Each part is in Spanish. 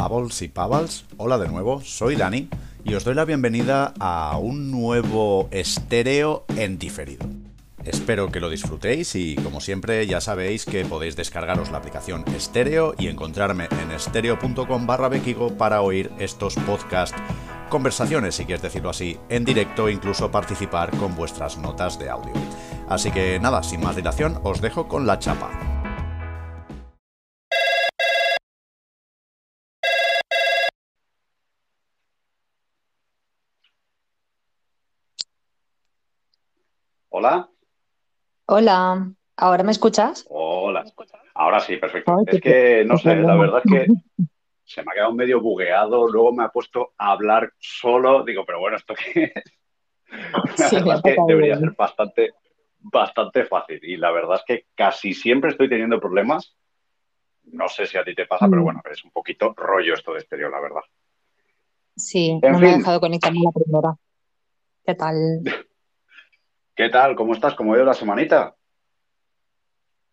Pavels y Pavals, hola de nuevo, soy Dani y os doy la bienvenida a un nuevo estéreo en diferido. Espero que lo disfrutéis y como siempre ya sabéis que podéis descargaros la aplicación Estéreo y encontrarme en estéreo.com barra bequigo para oír estos podcast conversaciones, si quieres decirlo así, en directo e incluso participar con vuestras notas de audio. Así que nada, sin más dilación, os dejo con la chapa. Hola. Hola, ¿ahora me escuchas? Hola. Ahora sí, perfecto. Ay, es que, no sé, la verdad es que se me ha quedado medio bugueado, luego me ha puesto a hablar solo, digo, pero bueno, ¿esto qué es? La Sí, me verdad ha es que debería igual. ser bastante, bastante fácil y la verdad es que casi siempre estoy teniendo problemas. No sé si a ti te pasa, pero Mm, bueno, es un poquito rollo esto de estéreo, la verdad. Sí, En no me ha dejado conectarme la primera. ¿Qué tal? ¿qué tal? ¿Cómo estás? ¿Cómo ido la semanita?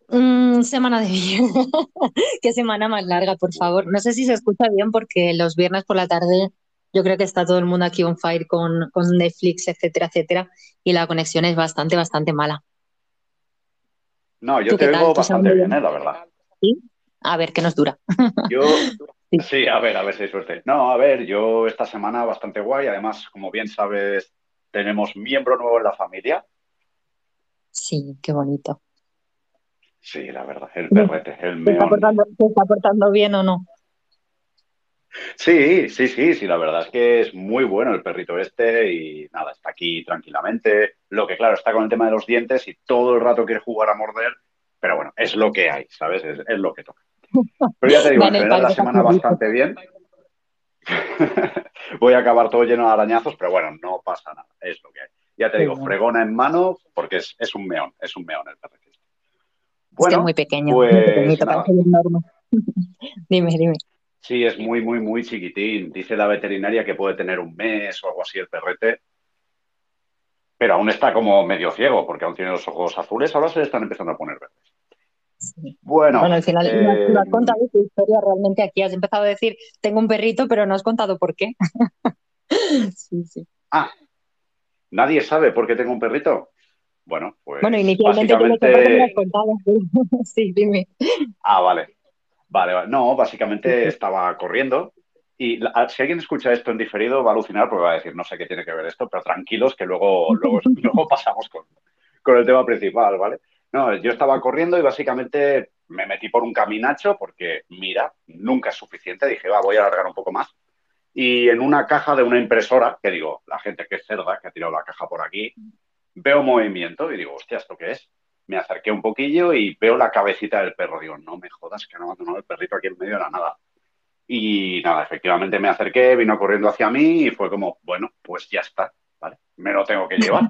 Mm, semana de bien. Qué semana más larga, por favor. No sé si se escucha bien porque los viernes por la tarde yo creo que está todo el mundo aquí on fire con, con Netflix, etcétera, etcétera, y la conexión es bastante, bastante mala. No, yo ¿Tú te semana bastante bien, bien? ¿eh? La verdad. ¿Sí? A ver, ¿qué nos dura? Yo, Sí. sí, a ver, a ver si hay suerte. No, a ver, yo esta semana bastante guay. Además, como bien sabes, tenemos miembro nuevo en la familia. Sí, qué bonito. Sí, la verdad, el ¿Se perrete, el está meón. portando, se está portando bien o no? Sí, sí, sí, sí, la verdad es que es muy bueno el perrito este y nada, está aquí tranquilamente. Lo que claro, está con el tema de los dientes y todo el rato quiere jugar a morder, pero bueno, es lo que hay, ¿sabes? Es, es lo que toca. Pero ya te digo, Da en general la semana bastante bien. Voy a acabar todo lleno de arañazos, pero bueno, no pasa nada, es lo que hay. Ya te digo, fregona en mano, porque es, es un meón, es un meón el perrete. este. Es que es muy Bueno, pequeño, muy pues pequeñito, nada, parece enorme. Dime, dime. sí, es muy, muy, muy chiquitín. Dice la veterinaria que puede tener un mes o algo así el perrete, pero aún está como medio ciego, porque aún tiene los ojos azules, ahora se le están empezando a poner verdes. Sí. Bueno, Bueno, al final eh, has contado tu historia realmente aquí. Has empezado a decir, tengo un perrito, pero no has contado por qué. Sí, sí. ah, nadie sabe por qué tengo un perrito. Bueno, Bueno, pues inicialmente lo has básicamente, contado. pero- Sí, dime. ah, vale. Vale, vale. No, básicamente estaba corriendo y la- si alguien escucha esto en diferido va a alucinar porque va a decir, no sé qué tiene que ver esto, pero tranquilos que luego, luego, luego pasamos con, con el tema principal, ¿vale? No, yo estaba corriendo y básicamente me metí por un caminacho porque, mira, nunca es suficiente. Dije, va, voy a alargar un poco más. Y en una caja de una impresora, que digo, la gente que es cerda, que ha tirado la caja por aquí, veo movimiento y digo, hostia, ¿esto qué es? Me acerqué un poquillo y veo la cabecita del perro. Digo, no me jodas que no ha abandonado el perrito aquí en medio de la nada. Y nada, efectivamente me acerqué, vino corriendo hacia mí y fue como, bueno, pues ya está, ¿vale? Me lo tengo que llevar.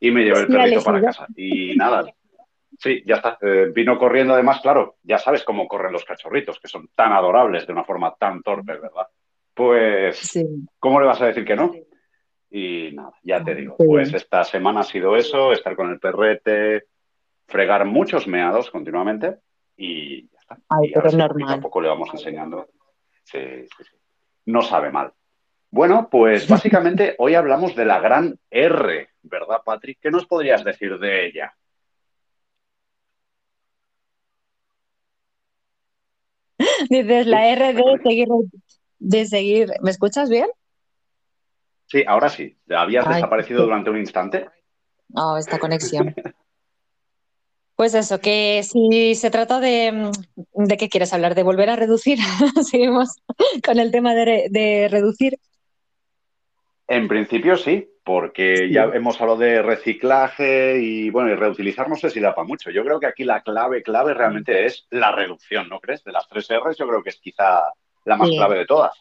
Y me llevé el perrito para casa. Y nada, sí, ya está. Eh, vino corriendo además, claro, ya sabes cómo corren los cachorritos, que son tan adorables de una forma tan torpe, ¿verdad? Pues, Sí, ¿cómo le vas a decir que no? Y nada, ya te digo, qué pues esta semana ha sido eso, estar con el perrete, fregar muchos meados continuamente y ya está. Ay, Y pero es normal. poco le vamos enseñando. Sí, sí, sí. No sabe mal. Bueno, pues básicamente hoy hablamos de la gran R, ¿verdad, Patrick? ¿Qué nos podrías decir de ella? Dices la R de seguir, de seguir. ¿Me escuchas bien? Sí, ahora sí. Habías Ay, desaparecido qué- durante un instante. no, esta conexión. Pues eso, que si se trata de, mm, ¿de qué quieres hablar? ¿De volver a reducir? Seguimos con el tema de, de reducir. En principio sí, porque ya hemos hablado de reciclaje y bueno, y reutilizar no sé si da para mucho. Yo creo que aquí la clave, clave realmente es la reducción, ¿no crees? De las tres R's yo creo que es quizá la más Sí, clave de todas.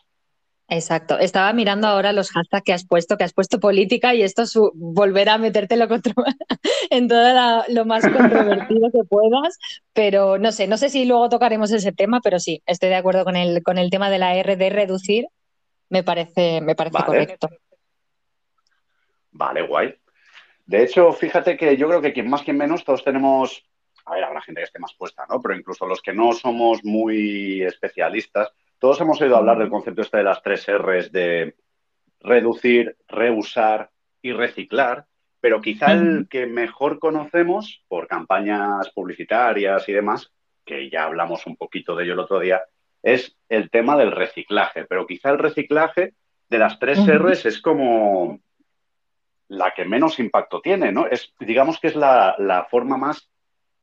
exacto. Estaba mirando ahora los hashtags que has puesto, que has puesto política y esto es su- volver a metértelo contra- en todo la- lo más controvertido que puedas, pero no sé, no sé si luego tocaremos ese tema, pero sí, estoy de acuerdo con el, con el tema de la R de reducir, me parece, me parece Vale, correcto. vale, guay. De hecho, fíjate que yo creo que quien más, quien menos, todos tenemos, a ver, habrá gente que esté más puesta, ¿no? Pero incluso los que no somos muy especialistas, todos hemos oído hablar del concepto este de las tres R's de reducir, reusar y reciclar, pero quizá el que mejor conocemos por campañas publicitarias y demás, que ya hablamos un poquito de ello el otro día, es el tema del reciclaje. Pero quizá el reciclaje de las tres R's es como la que menos impacto tiene, ¿no? Es, digamos que es la, forma más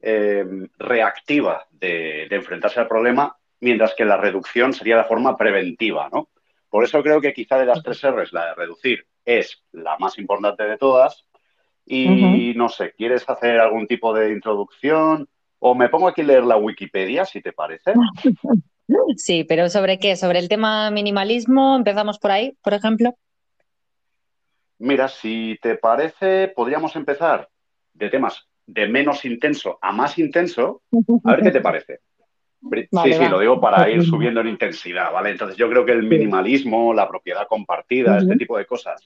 eh, reactiva de, de, enfrentarse al problema, mientras que la reducción sería la forma preventiva, ¿no? Por eso creo que quizá de las tres R's, la de reducir es la más importante de todas, y no sé, ¿quieres hacer algún tipo de introducción? O me pongo aquí a leer la Wikipedia, si te parece. Sí, pero ¿sobre qué? ¿Sobre el tema minimalismo? ¿Empezamos por ahí, por ejemplo? Mira, si te parece, podríamos empezar de temas de menos intenso a más intenso. A ver qué te parece. Sí, sí, lo digo para ir subiendo en intensidad, ¿vale? Entonces yo creo que el minimalismo, la propiedad compartida, este tipo de cosas,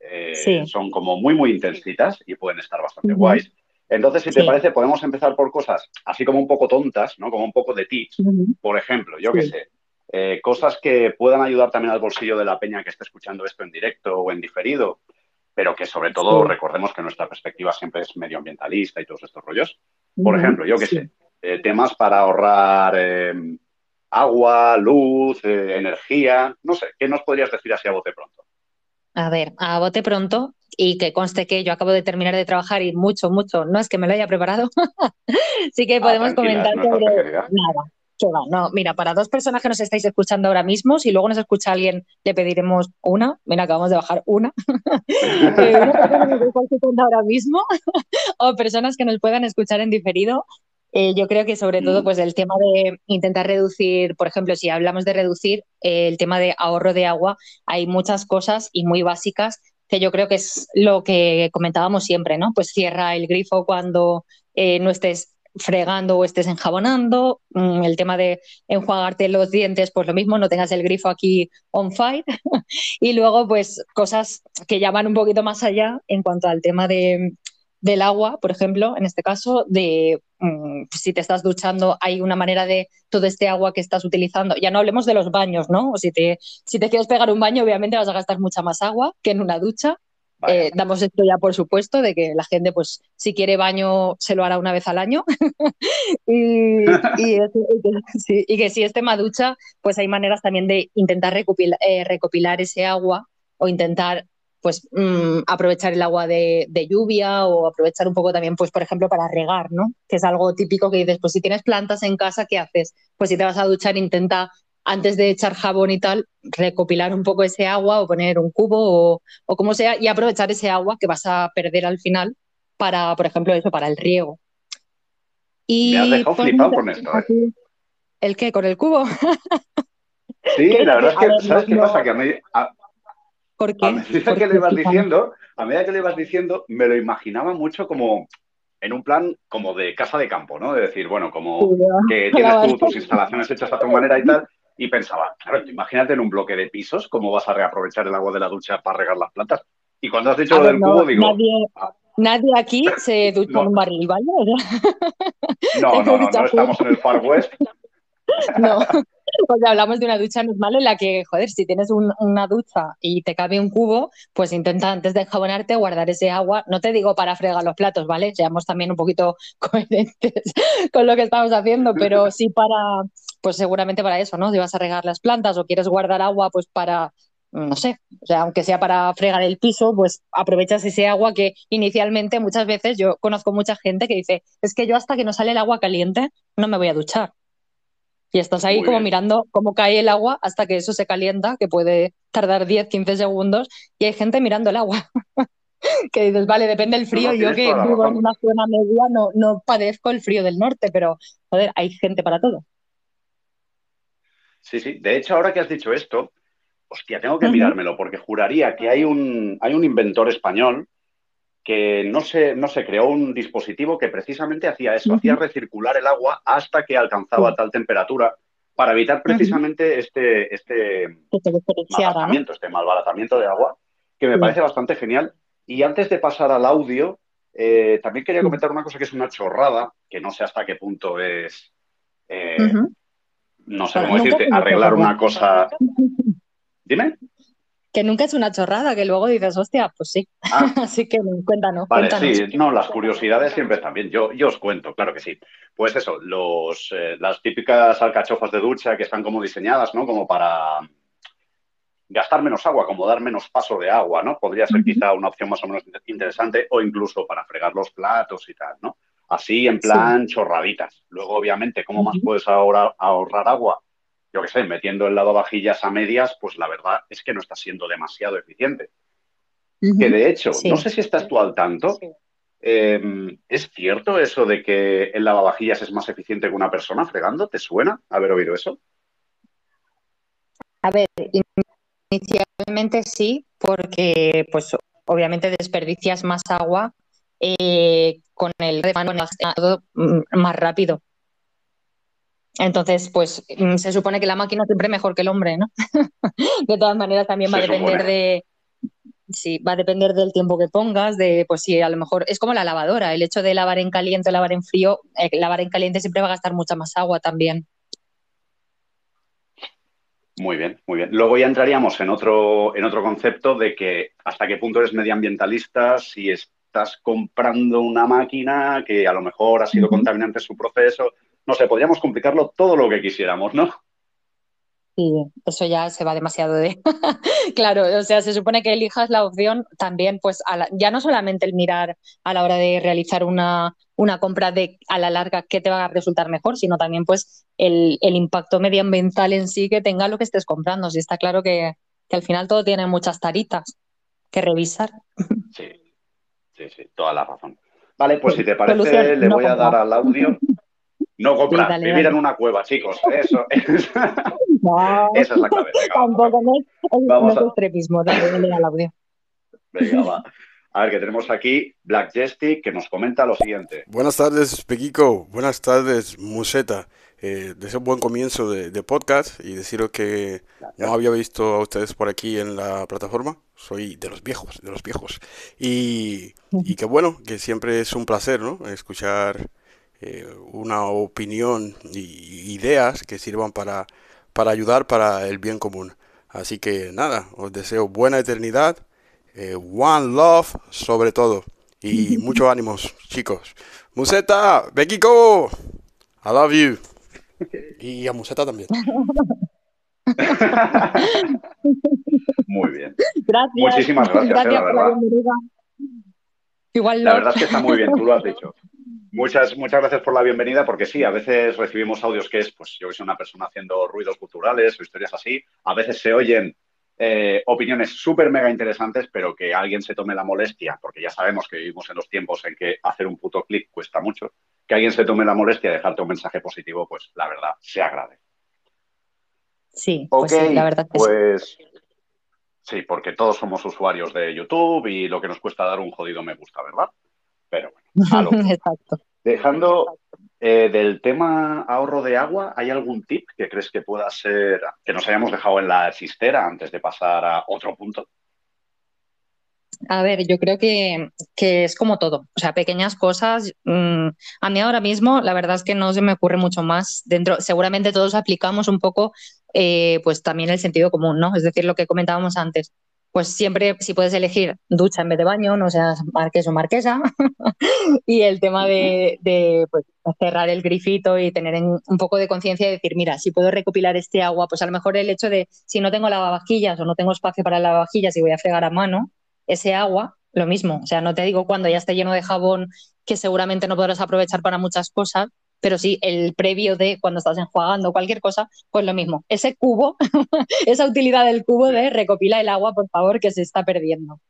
eh, son como muy, muy intensitas y pueden estar bastante guays. Entonces, si te parece, podemos empezar por cosas así como un poco tontas, ¿no? Como un poco de tips. Por ejemplo, yo qué sé, eh, cosas que puedan ayudar también al bolsillo de la peña que esté escuchando esto en directo o en diferido, pero que sobre todo recordemos que nuestra perspectiva siempre es medioambientalista y todos estos rollos. Por ejemplo, yo qué sé, eh, temas para ahorrar agua, luz, energía, no sé, ¿qué nos podrías decir así a bote pronto? A ver, a bote pronto y que conste que yo acabo de terminar de trabajar y mucho, mucho, no es que me lo haya preparado, sí que ah, podemos comentar sobre nada. Que va, no, mira, para dos personas que nos estáis escuchando ahora mismo, si luego nos escucha alguien, le pediremos una. Mira, acabamos de bajar una. Eh, una persona que nos está escuchando ahora mismo, o personas que nos puedan escuchar en diferido, eh, yo creo que sobre todo mm. pues el tema de intentar reducir, por ejemplo, si hablamos de reducir eh, el tema de ahorro de agua, hay muchas cosas y muy básicas que yo creo que es lo que comentábamos siempre, ¿no? Pues cierra el grifo cuando eh, no estés fregando o estés enjabonando, mm, el tema de enjuagarte los dientes, pues lo mismo, no tengas el grifo aquí on fire. y luego, pues cosas que llaman un poquito más allá en cuanto al tema de, del agua, por ejemplo, en este caso, de mm, si te estás duchando, hay una manera de todo este agua que estás utilizando. Ya no hablemos de los baños, ¿no? O si te, si te quieres pegar un baño, obviamente vas a gastar mucha más agua que en una ducha. Eh, damos esto ya por supuesto de que la gente, pues, si quiere baño, se lo hará una vez al año. y, que si es tema ducha, pues hay maneras también de intentar eh, recopilar ese agua o intentar pues mm, aprovechar el agua de, lluvia o aprovechar un poco también, pues por ejemplo, para regar, ¿no? Que es algo típico que dices, pues si tienes plantas en casa, ¿qué haces? Pues si te vas a duchar, intenta antes de echar jabón y tal, recopilar un poco ese agua o poner un cubo o, como sea y aprovechar ese agua que vas a perder al final para, por ejemplo, eso, para el riego. Y Me has dejado flipado con esto. ¿eh? ¿El qué? ¿Con el cubo? Sí, la verdad es que, ¿sabes qué pasa? Que a mí, a medida que le ibas diciendo, a medida que le ibas diciendo, me lo imaginaba mucho como en un plan como de casa de campo, ¿no? De decir, bueno, como que tienes tú tus instalaciones hechas a tu manera y tal. Y pensaba, claro, imagínate en un bloque de pisos cómo vas a reaprovechar el agua de la ducha para regar las plantas. Y cuando has dicho lo del cubo, digo. Nadie, ah". aquí se ducha en un barril, ¿vale? No, no, no, no estamos en el Far West. No, pues hablamos de una ducha normal en la que, joder, si tienes una ducha y te cabe un cubo, pues intenta antes de jabonarte guardar ese agua. No te digo para fregar los platos, ¿vale? Seamos también un poquito coherentes con lo que estamos haciendo, pero sí para, pues seguramente para eso, ¿no? Si vas a regar las plantas o quieres guardar agua, pues para no sé, o sea, aunque sea para fregar el piso, pues aprovechas ese agua que inicialmente muchas veces yo conozco mucha gente que dice, es que yo hasta que no sale el agua caliente no me voy a duchar. Y estás ahí como mirando cómo cae el agua hasta que eso se calienta, que puede tardar 10, 15 segundos, y hay gente mirando el agua. que dices, vale, depende del frío. Yo que vivo en una zona media no, no padezco el frío del norte, pero joder, hay gente para todo. Sí, sí. De hecho, ahora que has dicho esto, hostia, tengo que mirármelo, porque juraría que hay un, hay un inventor español que no se, no se creó un dispositivo que precisamente hacía eso, hacía recircular el agua hasta que alcanzaba tal temperatura para evitar precisamente este, este malbaratamiento, este malbaratamiento de agua, que me parece bastante genial. Y antes de pasar al audio, eh, también quería comentar una cosa que es una chorrada, que no sé hasta qué punto es, eh, no sé cómo decirte, arreglar una cosa. Dime. Que nunca es una chorrada, que luego dices, hostia, pues sí. Ah. Así que cuéntanos. Vale, sí, no, las curiosidades siempre están bien. Yo, yo os cuento, claro que sí. Pues eso, los, eh, las típicas alcachofas de ducha que están como diseñadas, ¿no? Como para gastar menos agua, como dar menos paso de agua, ¿no? Podría ser quizá una opción más o menos interesante o incluso para fregar los platos y tal, ¿no? Así en plan chorraditas. Luego, obviamente, ¿cómo más puedes ahorrar, ahorrar agua? Yo qué sé, metiendo el lavavajillas a medias, pues la verdad es que no está siendo demasiado eficiente. Que de hecho, no sé si estás tú al tanto, em, ¿es cierto eso de que el lavavajillas es más eficiente que una persona fregando? ¿Te suena haber oído eso? A ver, inicialmente sí, porque pues obviamente desperdicias más agua eh, con el todo mm, más rápido. Entonces, pues mm, se supone que la máquina siempre es mejor que el hombre, ¿no? de todas maneras, también va a depender de. Sí, va a depender del tiempo que pongas, de pues si a lo mejor es como la lavadora, el hecho de lavar en caliente o lavar en frío, eh, lavar en caliente siempre va a gastar mucha más agua también. Muy bien, muy bien. Luego ya entraríamos en otro, en otro concepto de que hasta qué punto eres medioambientalista si estás comprando una máquina que a lo mejor ha sido contaminante su proceso. No sé, podríamos complicarlo todo lo que quisiéramos, ¿no? Sí, eso ya se va demasiado de. claro, o sea, se supone que elijas la opción también, pues, ya no solamente el mirar a la hora de realizar una, una compra de a la larga qué te va a resultar mejor, sino también, pues, el, impacto medioambiental en sí que tenga lo que estés comprando. Si está claro que, que al final todo tiene muchas taritas que revisar. sí, sí, sí, toda la razón. Vale, pues si te parece, le voy a dar al audio. No comprar, vivir en una cueva, chicos. Eso. No, Esa es la clave. tampoco no es, vamos a... extremismo. Dale, al audio. Venga, va. A ver, que tenemos aquí Black Jesty que nos comenta lo siguiente. Buenas tardes, Pequico. Buenas tardes, Museta. Eh, deseo un buen comienzo de, podcast y deciros que no había visto a ustedes por aquí en la plataforma. Soy de los viejos, de los viejos. Y, y que bueno, que siempre es un placer, ¿no? Escuchar eh, una opinión y ideas que sirvan para, para ayudar para el bien común. Así que nada, os deseo buena eternidad, eh, one love sobre todo y muchos ánimos, chicos. Museta, Bekiko, I love you. Y a Museta también. Muy bien. Gracias. Muchísimas gracias, eh, la verdad. Igual la verdad es que está muy bien, tú lo has dicho. Muchas, muchas gracias por la bienvenida, porque sí, a veces recibimos audios que es, pues yo que soy una persona haciendo ruidos culturales o historias así. A veces se oyen eh, opiniones súper mega interesantes, pero que alguien se tome la molestia, porque ya sabemos que vivimos en los tiempos en que hacer un puto clic cuesta mucho, que alguien se tome la molestia de dejarte un mensaje positivo, pues la verdad, se agradece. Sí, pues la verdad. pues sí, porque todos somos usuarios de YouTube y lo que nos cuesta dar un jodido me gusta, ¿verdad? Pero bueno, Exacto. Dejando eh, del tema ahorro de agua, ¿hay algún tip que crees que pueda ser, que nos hayamos dejado en la chistera antes de pasar a otro punto? A ver, yo creo que, es como todo, o sea, pequeñas cosas. Mm, a mí ahora mismo, la verdad es que no se me ocurre mucho más dentro. Seguramente todos aplicamos un poco, eh, pues también el sentido común, ¿no? Es decir, lo que comentábamos antes pues siempre si puedes elegir ducha en vez de baño, no seas marqués o marquesa. y el tema de, pues, cerrar el grifito y tener un poco de conciencia y decir, mira, si puedo recopilar este agua, pues a lo mejor el hecho de si no tengo lavavajillas o no tengo espacio para lavavajillas y voy a fregar a mano, ese agua, lo mismo. O sea, no te digo cuando ya esté lleno de jabón que seguramente no podrás aprovechar para muchas cosas, pero sí el previo de cuando estás enjuagando cualquier cosa, pues lo mismo. Ese cubo, esa utilidad del cubo de recopila el agua, por favor, que se está perdiendo.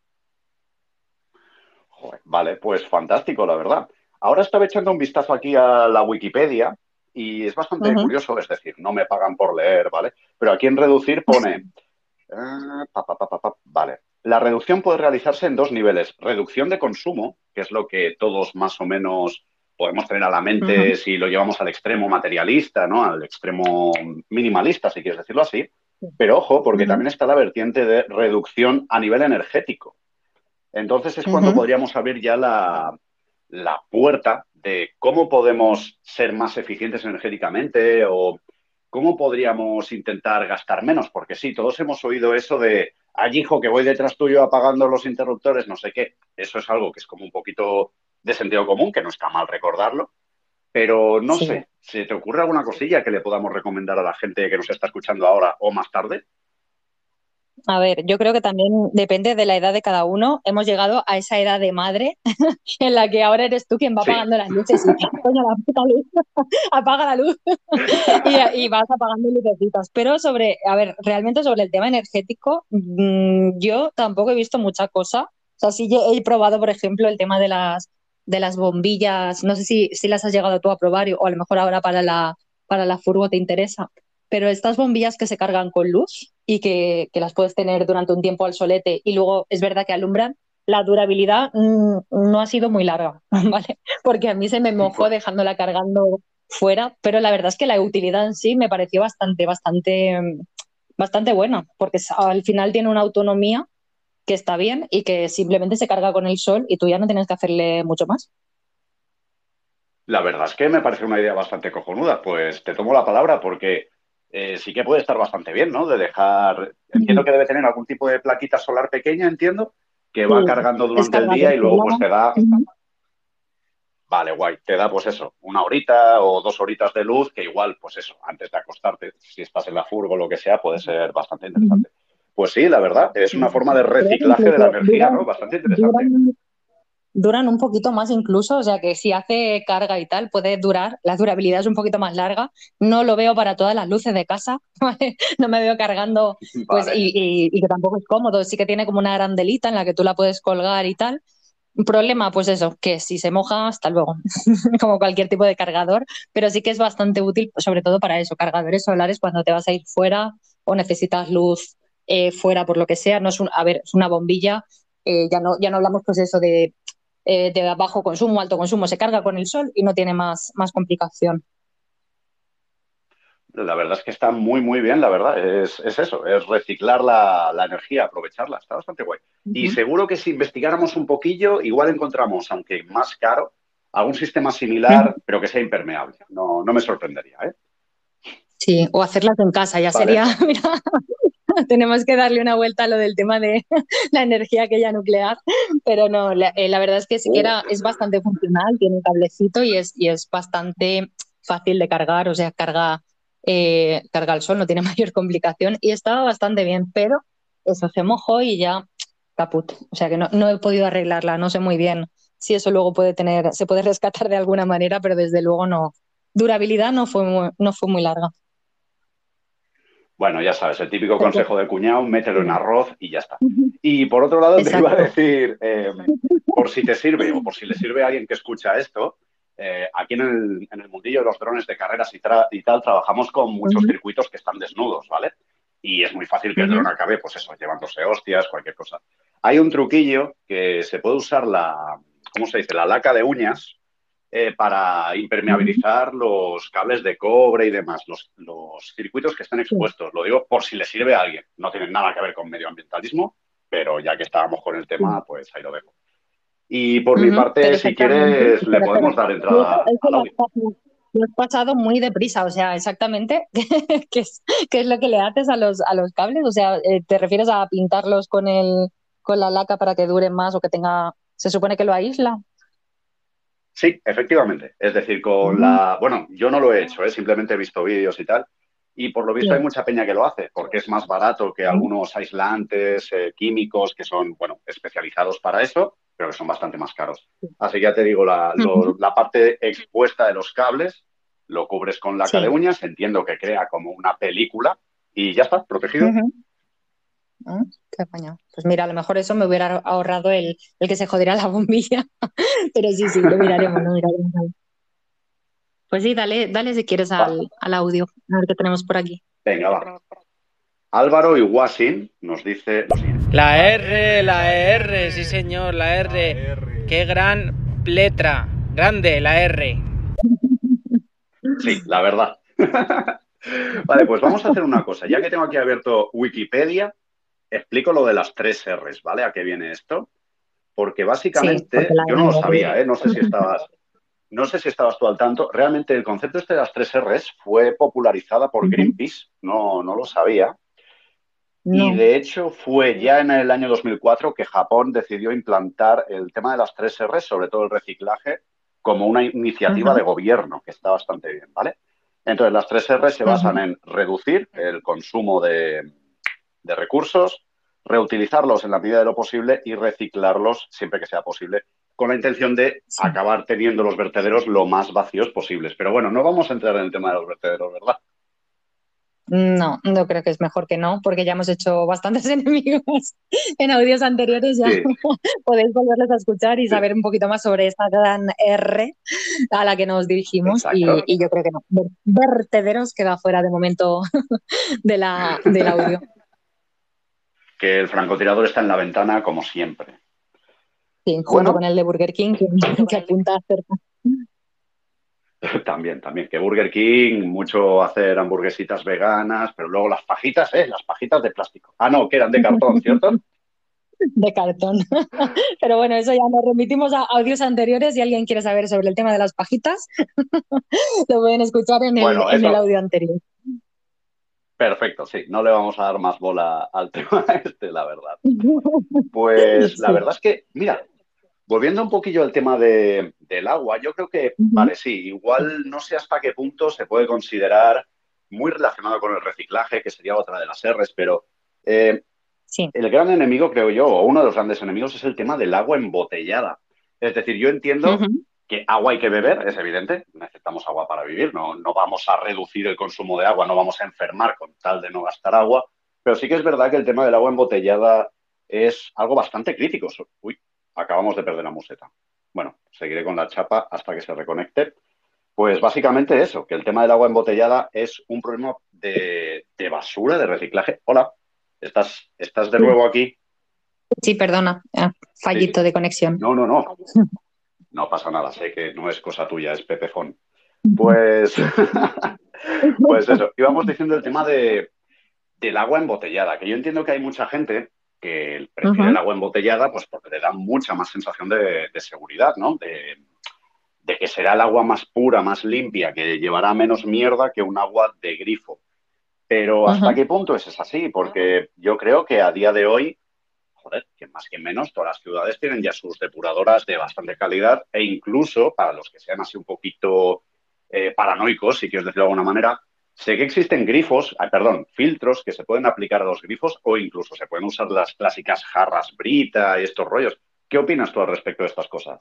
vale, pues fantástico, la verdad. Ahora estaba echando un vistazo aquí a la Wikipedia y es bastante curioso, es decir, no me pagan por leer, ¿vale? Pero aquí en reducir pone, eh, vale, la reducción puede realizarse en dos niveles, reducción de consumo, que es lo que todos más o menos podemos tener a la mente si lo llevamos al extremo materialista, ¿no? Al extremo minimalista, si quieres decirlo así. Pero ojo, porque también está la vertiente de reducción a nivel energético. Entonces es cuando podríamos abrir ya la, puerta de cómo podemos ser más eficientes energéticamente o ¿cómo podríamos intentar gastar menos? Porque sí, todos hemos oído eso de, ay hijo, que voy detrás tuyo apagando los interruptores, no sé qué. Eso es algo que es como un poquito de sentido común, que no está mal recordarlo. Pero no sé, ¿se te ocurre alguna cosilla que le podamos recomendar a la gente que nos está escuchando ahora o más tarde? A ver, yo creo que también depende de la edad de cada uno. Hemos llegado a esa edad de madre en la que ahora eres tú quien va apagando las luces y la luz, apaga la luz y, vas apagando lucecitas. Pero sobre, a ver, realmente sobre el tema energético, mm, yo tampoco he visto mucha cosa. O sea, sí he probado, por ejemplo, el tema de las, de las bombillas. No sé si, si las has llegado tú a probar o a lo mejor ahora para la, para la furgo te interesa pero estas bombillas que se cargan con luz y que, las puedes tener durante un tiempo al solete y luego es verdad que alumbran, la durabilidad mm, no ha sido muy larga, ¿vale? Porque a mí se me mojó dejándola cargando fuera, pero la verdad es que la utilidad en sí me pareció bastante, bastante, bastante buena, porque al final tiene una autonomía que está bien y que simplemente se carga con el sol y tú ya no tienes que hacerle mucho más. La verdad es que me parece una idea bastante cojonuda. Pues te tomo la palabra porque eh, sí que puede estar bastante bien, ¿no? De dejar, entiendo que debe tener algún tipo de plaquita solar pequeña, entiendo, que va cargando durante el día y luego pues te da... Vale, guay, te da pues eso, una horita o dos horitas de luz, que igual, pues eso, antes de acostarte, si estás en la furgo o lo que sea, puede ser bastante interesante. Pues sí, la verdad, es una forma de reciclaje de la energía, ¿no? Bastante interesante duran un poquito más incluso, o sea que si hace carga y tal, puede durar, la durabilidad es un poquito más larga. No lo veo para todas las luces de casa, no me veo cargando, pues, y, que tampoco es cómodo, sí que tiene como una grandelita en la que tú la puedes colgar y tal. Problema, pues eso, que si se moja, hasta luego, como cualquier tipo de cargador, pero sí que es bastante útil, sobre todo para eso, cargadores solares cuando te vas a ir fuera o necesitas luz eh, fuera por lo que sea, no es un, a ver, es una bombilla, eh, ya, no, ya no hablamos pues eso de eh, de bajo consumo, alto consumo, se carga con el sol y no tiene más, más complicación. La verdad es que está muy, muy bien, la verdad. Es, eso, es reciclar la, energía, aprovecharla. Está bastante guay. Y seguro que si investigáramos un poquillo, igual encontramos, aunque más caro, algún sistema similar, pero que sea impermeable. No, no me sorprendería, ¿eh? Sí, o hacerlas en casa, ya sería, tenemos que darle una vuelta a lo del tema de la energía aquella nuclear, pero no, eh, la, verdad es que siquiera es bastante funcional, tiene un cablecito y es, y es bastante fácil de cargar, o sea, carga, eh, carga al sol, no tiene mayor complicación y estaba bastante bien, pero eso se mojó y ya caput, o sea que no, no he podido arreglarla, no sé muy bien si eso luego puede tener, se puede rescatar de alguna manera, pero desde luego no. Durabilidad no fue no fue muy larga. Bueno, ya sabes, el típico consejo del cuñado, mételo en arroz y ya está. Y por otro lado, te iba a decir, eh, por si te sirve o por si le sirve a alguien que escucha esto, eh, aquí en el, en el, mundillo de los drones de carreras y, tal, trabajamos con muchos circuitos que están desnudos, ¿vale? Y es muy fácil que el dron acabe, pues eso, llevándose hostias, cualquier cosa. Hay un truquillo que se puede usar la, ¿cómo se dice? La laca de uñas, eh, para impermeabilizar los cables de cobre y demás, los, circuitos que están expuestos. Lo digo por si le sirve a alguien. No tienen nada que ver con medioambientalismo, pero ya que estábamos con el tema, pues ahí lo dejo. Y por mi parte, si quieres, le podemos dar entrada al audio. Lo has pasado muy deprisa, o sea, exactamente, ¿qué es, qué es lo que le haces a los, a los cables? O sea, eh, ¿te refieres a pintarlos con, el, con la laca para que duren más o que tenga, se supone que lo aísla? Sí, efectivamente. Es decir, con la. Bueno, yo no lo he hecho, ¿eh? simplemente he visto vídeos y tal. Y por lo visto hay mucha peña que lo hace, porque es más barato que algunos aislantes eh, químicos que son, bueno, especializados para eso, pero que son bastante más caros. Así que ya te digo, la, parte expuesta de los cables lo cubres con laca de uñas, entiendo que crea como una película y ya está, protegido. Qué Pues mira, a lo mejor eso me hubiera ahorrado el, que se jodiera la bombilla. Pero sí, sí, lo miraremos, lo miraremos. Pues sí, dale, dale si quieres al, audio, a ver qué tenemos por aquí. Venga, va. Álvaro Iguasin nos dice La R, la R, sí señor, la R. Qué gran letra. Grande, la R. Sí, la verdad. vale, pues vamos a hacer una cosa. Ya que tengo aquí abierto Wikipedia, explico lo de las tres R's, ¿vale? ¿A qué viene esto? Porque básicamente, yo no lo sabía, ¿eh? No sé si estabas... no sé si estabas tú al tanto, realmente el concepto este de las tres R's fue popularizada por Greenpeace, no, no lo sabía. Y de hecho fue ya en el año 2004 que Japón decidió implantar el tema de las tres R's, sobre todo el reciclaje, como una iniciativa de gobierno, que está bastante bien, ¿vale? Entonces, las tres R's se basan en reducir el consumo de, de recursos, reutilizarlos en la medida de lo posible y reciclarlos siempre que sea posible con la intención de acabar teniendo los vertederos lo más vacíos posibles. Pero bueno, no vamos a entrar en el tema de los vertederos, ¿verdad? No, no creo que es mejor que no, porque ya hemos hecho bastantes enemigos en audios anteriores. Ya podéis volverles a escuchar y saber un poquito más sobre esta gran R a la que nos dirigimos. Y, yo creo que no. Vertederos queda fuera de momento de la, del audio. Que el francotirador está en la ventana como siempre. Sí, junto con el de Burger King, que, que apunta cerca. También, también. Que Burger King, mucho hacer hamburguesitas veganas, pero luego las pajitas, ¿eh? Las pajitas de plástico. Ah, no, que eran de cartón, ¿cierto? de cartón. Pero bueno, eso ya nos remitimos a audios anteriores. Si alguien quiere saber sobre el tema de las pajitas, lo pueden escuchar en el, en el audio anterior. Perfecto, sí, no le vamos a dar más bola al tema este, la verdad. Pues la verdad es que, mira, Volviendo un poquillo al tema del agua, yo creo que, vale, sí, igual no sé hasta qué punto se puede considerar muy relacionado con el reciclaje, que sería otra de las R's, pero eh, el gran enemigo, creo yo, o uno de los grandes enemigos es el tema del agua embotellada. Es decir, yo entiendo que agua hay que beber, es evidente, necesitamos agua para vivir, no, no vamos a reducir el consumo de agua, no vamos a enfermar con tal de no gastar agua, pero sí que es verdad que el tema del agua embotellada es algo bastante crítico. Uy, acabamos de perder la museta. Bueno, seguiré con la chapa hasta que se reconecte. Pues básicamente eso, que el tema del agua embotellada es un problema de, basura, de reciclaje. Hola, ¿estás, estás de nuevo aquí? Sí, perdona, ah, fallito de conexión. No, no, no. No pasa nada, sé que no es cosa tuya, es pepejón. Pues, pues eso, íbamos diciendo el tema de, del agua embotellada, que yo entiendo que hay mucha gente que prefiere el agua embotellada, pues porque le da mucha más sensación de, seguridad, ¿no? De, que será el agua más pura, más limpia, que llevará menos mierda que un agua de grifo. Pero ¿hasta qué punto es así? Porque yo creo que a día de hoy, joder, que más que menos, todas las ciudades tienen ya sus depuradoras de bastante calidad e incluso para los que sean así un poquito eh, paranoicos, si quieres decirlo de alguna manera, Sé que existen grifos, perdón, filtros que se pueden aplicar a los grifos o incluso se pueden usar las clásicas jarras brita y estos rollos. ¿Qué opinas tú al respecto de estas cosas?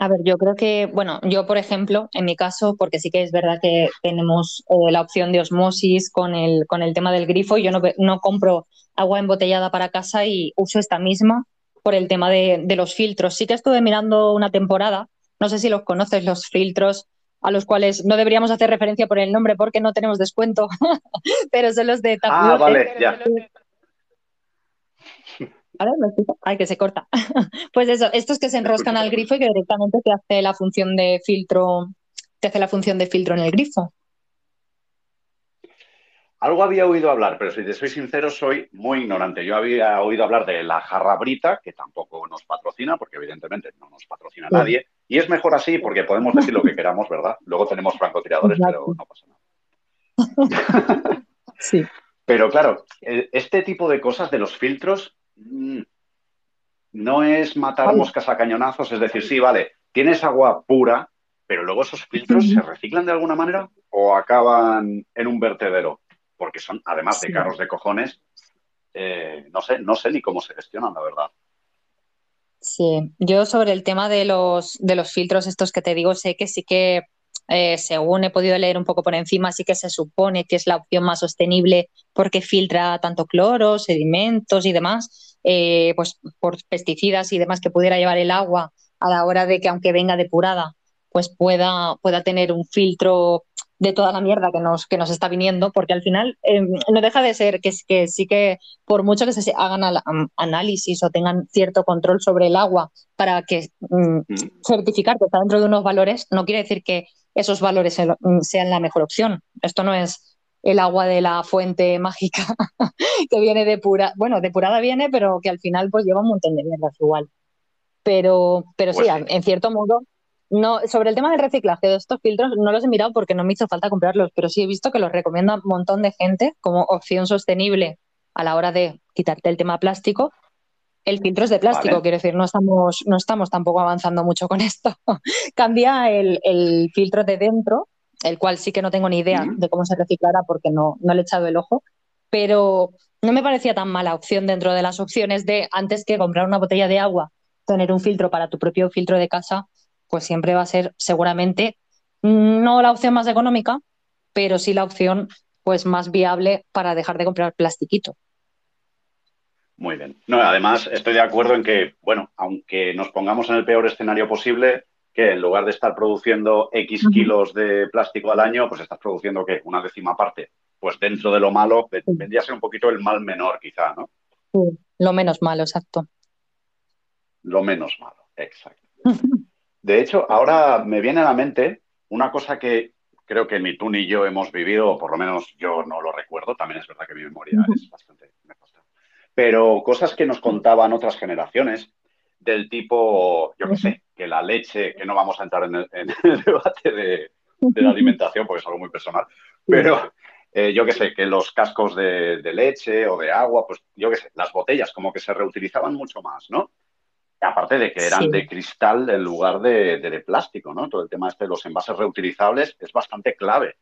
A ver, yo creo que, bueno, yo por ejemplo, en mi caso, porque sí que es verdad que tenemos eh, la opción de osmosis con el, con el tema del grifo, yo no, no compro agua embotellada para casa y uso esta misma por el tema de, de los filtros. Sí que estuve mirando una temporada, no sé si los conoces, los filtros a los cuales no deberíamos hacer referencia por el nombre porque no tenemos descuento, pero son los de Ah, vale, ya. Ay, que se corta. pues eso, estos que se enroscan al grifo y que directamente te hace la función de filtro, te hace la función de filtro en el grifo. Algo había oído hablar, pero si te soy sincero, soy muy ignorante. Yo había oído hablar de la jarra brita, que tampoco nos patrocina, porque evidentemente no nos patrocina nadie. Y es mejor así porque podemos decir lo que queramos, ¿verdad? Luego tenemos francotiradores, pero no pasa nada. sí. Pero claro, e, este tipo de cosas de los filtros mm, no es matar moscas a cañonazos, es decir, sí, vale, tienes agua pura, pero luego esos filtros se reciclan de alguna manera o acaban en un vertedero porque son, además de carros de cojones, eh, no sé, no sé ni cómo se gestionan, la verdad. Sí, yo sobre el tema de los, de los filtros estos que te digo, sé que sí que, eh, según he podido leer un poco por encima, sí que se supone que es la opción más sostenible porque filtra tanto cloro, sedimentos y demás, eh, pues por pesticidas y demás que pudiera llevar el agua a la hora de que aunque venga depurada, pues pueda, pueda tener un filtro de toda la mierda que nos, que nos está viniendo, porque al final em, no deja de ser que, que sí que por mucho que se hagan análisis o tengan cierto control sobre el agua para que mm. certificar que está dentro de unos valores, no quiere decir que esos valores mm, sean la mejor opción. Esto no es el agua de la fuente mágica que viene depurada, bueno, depurada viene, pero que al final pues lleva un montón de mierdas igual. Pero, pero sí, pues en cierto modo no, sobre el tema del reciclaje de estos filtros, no los he mirado porque no me hizo falta comprarlos, pero sí he visto que los recomienda un montón de gente como opción sostenible a la hora de quitarte el tema plástico. El filtro es de plástico, Vale. quiero decir, no estamos, no estamos tampoco avanzando mucho con esto. Cambia el, el filtro de dentro, el cual sí que no tengo ni idea de cómo se reciclará porque no, no le he echado el ojo, pero no me parecía tan mala opción dentro de las opciones de antes que comprar una botella de agua, tener un filtro para tu propio filtro de casa, pues siempre va a ser seguramente no la opción más económica, pero sí la opción pues más viable para dejar de comprar plastiquito. Muy bien. No, además, estoy de acuerdo en que, bueno, aunque nos pongamos en el peor escenario posible, que en lugar de estar produciendo X kilos de plástico al año, pues estás produciendo, ¿qué? Una décima parte. Pues dentro de lo malo, vendría a ser un poquito el mal menor, quizá, ¿no? Sí, Lo menos malo, exacto. Lo menos malo, exacto. De hecho, ahora me viene a la mente una cosa que creo que ni tú ni yo hemos vivido, o por lo menos yo no lo recuerdo, también es verdad que mi memoria es bastante... Me. Pero cosas que nos contaban otras generaciones, del tipo, yo qué sé, que la leche, que no vamos a entrar en el, debate de, la alimentación porque es algo muy personal, pero eh, yo qué sé, que los cascos de, de, leche o de agua, pues yo qué sé, las botellas como que se reutilizaban mucho más, ¿no? Aparte de que eran Sí. de cristal en lugar de, de- de plástico, ¿no? Todo el tema este de los envases reutilizables es bastante clave.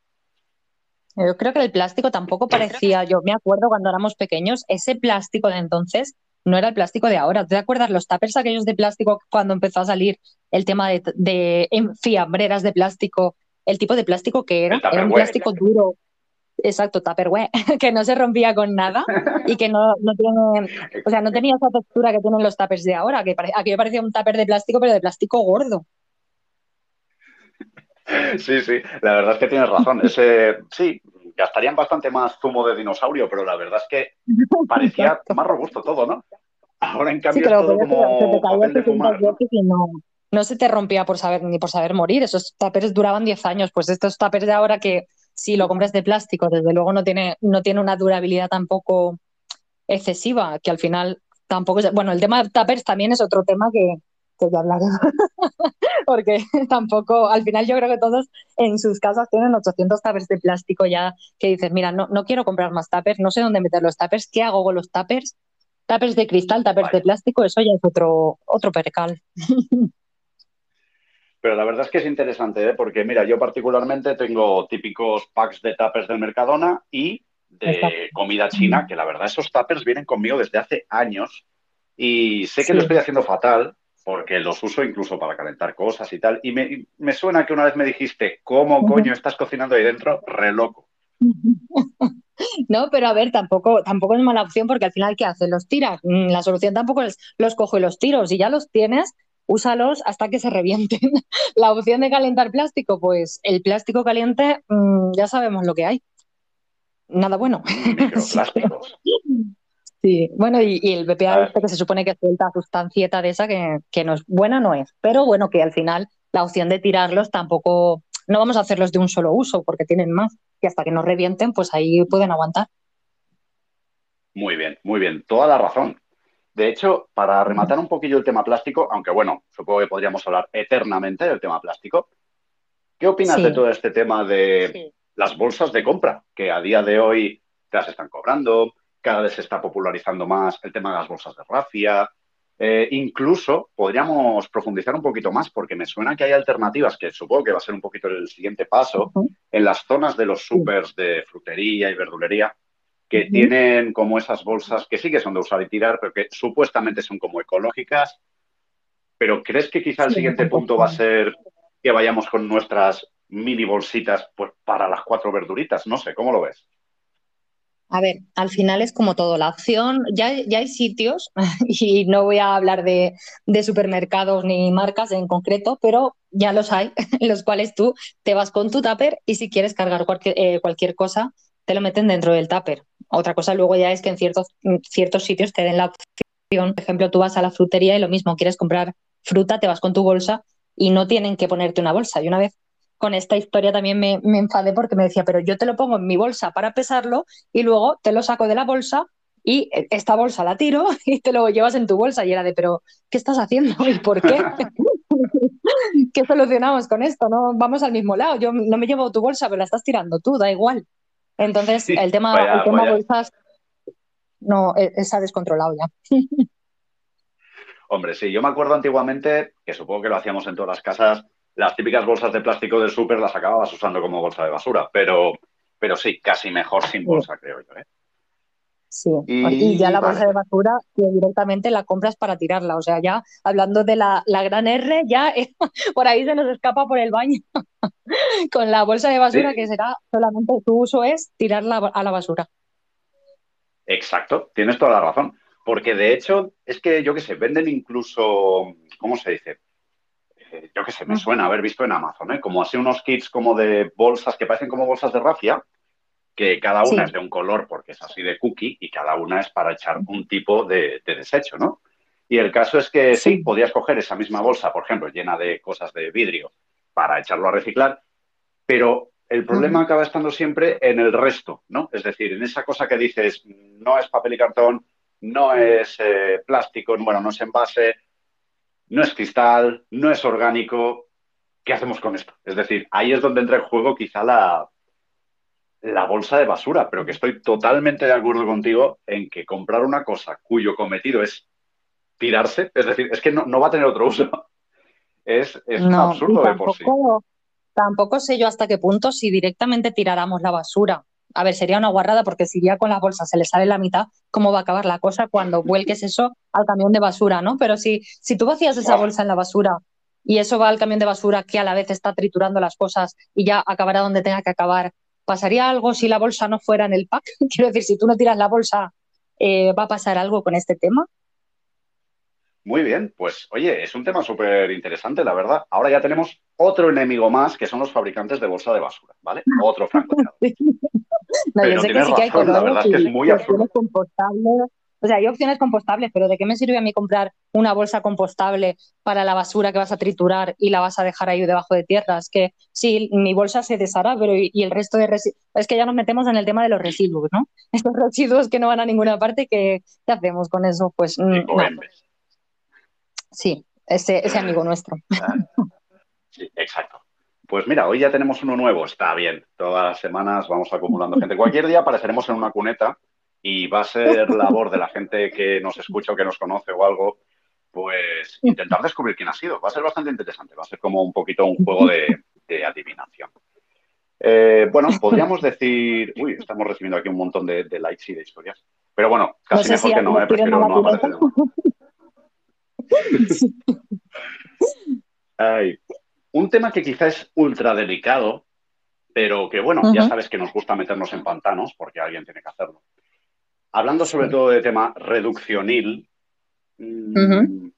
Yo creo que el plástico tampoco parecía, yo me acuerdo cuando éramos pequeños, ese plástico de entonces no era el plástico de ahora. ¿Te acuerdas los tuppers aquellos de plástico cuando empezó a salir el tema de, de fiambreras de plástico? El tipo de plástico que era, era un plástico duro, exacto, tupperware, que no se rompía con nada y que no, no tiene, o sea, no tenía esa textura que tienen los tuppers de ahora, que pare- aquello parecía un tupper de plástico, pero de plástico gordo. Sí, sí, la verdad es que tienes razón. Ese, sí, gastarían bastante más zumo de dinosaurio, pero la verdad es que parecía Exacto. más robusto todo, ¿no? Ahora, en Sí, cambio, que es todo se te como papel de 600 fumar, ¿no? y no, no se te rompía por saber ni por saber morir. Esos tuppers duraban 10 años. Pues estos tuppers de ahora que si lo compras de plástico, desde luego no tiene, no tiene una durabilidad tampoco excesiva, que al final tampoco es... Bueno, el tema de tuppers también es otro tema que, que ya hablaremos, porque tampoco, al final yo creo que todos en sus casas tienen 800 tuppers de plástico ya que dices, mira, no, no quiero comprar más tuppers, no sé dónde meter los tuppers, ¿qué hago con los tuppers? Tuppers de cristal, tuppers Vaya. de plástico, eso ya es otro, otro percal. Pero la verdad es que es interesante, ¿eh? Porque mira, yo particularmente tengo típicos packs de tuppers del Mercadona y de comida china, que la verdad esos tuppers vienen conmigo desde hace años y sé que Sí. lo estoy haciendo fatal porque los uso incluso para calentar cosas y tal. Y me, me suena que una vez me dijiste, ¿cómo coño estás cocinando ahí dentro? Re loco. No, pero a ver, tampoco, tampoco es mala opción porque al final, ¿qué haces? ¿Los tiras? Mm, La solución tampoco es los cojo y los tiro. Si ya los tienes, úsalos hasta que se revienten. La opción de calentar plástico, pues el plástico caliente, mm, ya sabemos lo que hay. Nada bueno. Microplásticos. Sí, bueno, y, y el BPA este que se supone que suelta sustancieta de esa que, que no es buena, no es. Pero bueno, que al final la opción de tirarlos tampoco, no vamos a hacerlos de un solo uso porque tienen más. Y hasta que no revienten, pues ahí pueden aguantar. Muy bien, muy bien. Toda la razón. De hecho, para rematar un poquillo el tema plástico, aunque bueno, supongo que podríamos hablar eternamente del tema plástico, ¿qué opinas Sí. de todo este tema de las bolsas de compra? Que a día de hoy te las están cobrando, cada vez se está popularizando más el tema de las bolsas de rafia. Eh, incluso podríamos profundizar un poquito más, porque me suena que hay alternativas, que supongo que va a ser un poquito el siguiente paso, en las zonas de los supers de frutería y verdulería, que tienen como esas bolsas que sí que son de usar y tirar, pero que supuestamente son como ecológicas. Pero ¿crees que quizá el Sí, siguiente punto va a ser que vayamos con nuestras mini bolsitas pues, para las cuatro verduritas? No sé, ¿cómo lo ves? A ver, al final es como todo, la opción, ya, ya hay sitios, y no voy a hablar de, de supermercados ni marcas en concreto, pero ya los hay, en los cuales tú te vas con tu tupper y si quieres cargar cualquier, eh, cualquier cosa, te lo meten dentro del tupper. Otra cosa luego ya es que en ciertos, ciertos sitios te den la opción, por ejemplo, tú vas a la frutería y lo mismo, quieres comprar fruta, te vas con tu bolsa y no tienen que ponerte una bolsa. Y una vez con esta historia también me, me enfadé porque me decía, pero yo te lo pongo en mi bolsa para pesarlo y luego te lo saco de la bolsa y esta bolsa la tiro y te lo llevas en tu bolsa y era de, pero ¿qué estás haciendo y por qué? ¿Qué solucionamos con esto? No vamos al mismo lado. Yo no me llevo tu bolsa, pero la estás tirando tú, da igual. Entonces, el tema, el tema bolsas no e, ha descontrolado ya. Hombre, sí, yo me acuerdo antiguamente, que supongo que lo hacíamos en todas las casas, las típicas bolsas de plástico del súper las acababas usando como bolsa de basura, pero, pero sí, casi mejor sin bolsa, creo yo. ¿eh? Sí, y, ya la bolsa de basura que directamente la compras para tirarla. O sea, ya hablando de la, gran R, ya por ahí se nos escapa por el baño. Con la bolsa de basura que será solamente tu uso es tirarla a la basura. Exacto, tienes toda la razón. Porque de hecho, es que yo qué sé, venden incluso, ¿cómo se dice? Eh, yo qué sé, me suena haber visto en Amazon, ¿eh? como así unos kits como de bolsas que parecen como bolsas de rafia, que cada una es de un color porque es así de cookie y cada una es para echar un tipo de, desecho, ¿no? Y el caso es que sí. podías coger esa misma bolsa, por ejemplo, llena de cosas de vidrio para echarlo a reciclar, pero el problema acaba estando siempre en el resto, ¿no? Es decir, en esa cosa que dices, no es papel y cartón, no es eh, plástico, bueno, no es envase, no es cristal, no es orgánico. ¿Qué hacemos con esto? Es decir, ahí es donde entra en juego quizá la, la bolsa de basura, pero que estoy totalmente de acuerdo contigo en que comprar una cosa cuyo cometido es tirarse, es decir, es que no, va a tener otro uso. Es, absurdo de por sí. Tampoco sé yo hasta qué punto si directamente tiráramos la basura. A ver, sería una guarrada porque si ya con las bolsas se le sale la mitad, ¿cómo va a acabar la cosa cuando vuelques eso al camión de basura, no? Pero si, si tú vacías esa bolsa en la basura y eso va al camión de basura que a la vez está triturando las cosas y ya acabará donde tenga que acabar ¿Pasaría algo si la bolsa no fuera en el pack? Quiero decir, si tú no tiras la bolsa, eh, ¿va a pasar algo con este tema? Muy bien, pues oye, es un tema súper interesante, la verdad. Ahora ya tenemos otro enemigo más, que son los fabricantes de bolsa de basura, ¿vale? Otro francotirador. no, Pero yo sé que sí que hay la verdad es que es muy absurdo. O sea, hay opciones compostables, pero ¿de qué me sirve a mí comprar una bolsa compostable para la basura que vas a triturar y la vas a dejar ahí debajo de tierra? Es que sí, mi bolsa se deshará, pero y, el resto de residuos. Es que ya nos metemos en el tema de los residuos, ¿no? Estos residuos que no van a ninguna parte, ¿qué, hacemos con eso? Pues. Mm, sí, ese, ese amigo nuestro. Sí, exacto. Pues mira, hoy ya tenemos uno nuevo, está bien. Todas las semanas vamos acumulando gente. Cualquier día apareceremos en una cuneta y va a ser labor de la gente que nos escucha o que nos conoce o algo, pues intentar descubrir quién ha sido. Va a ser bastante interesante, va a ser como un poquito un juego de, adivinación. Eh, bueno, podríamos decir, uy, estamos recibiendo aquí un montón de, likes y de historias, pero bueno, casi mejor que no, me prefiero no aparecer. un tema que quizá es ultra delicado, pero que bueno, ya sabes que nos gusta meternos en pantanos porque alguien tiene que hacerlo. Hablando sobre todo de tema reduccionil, mm,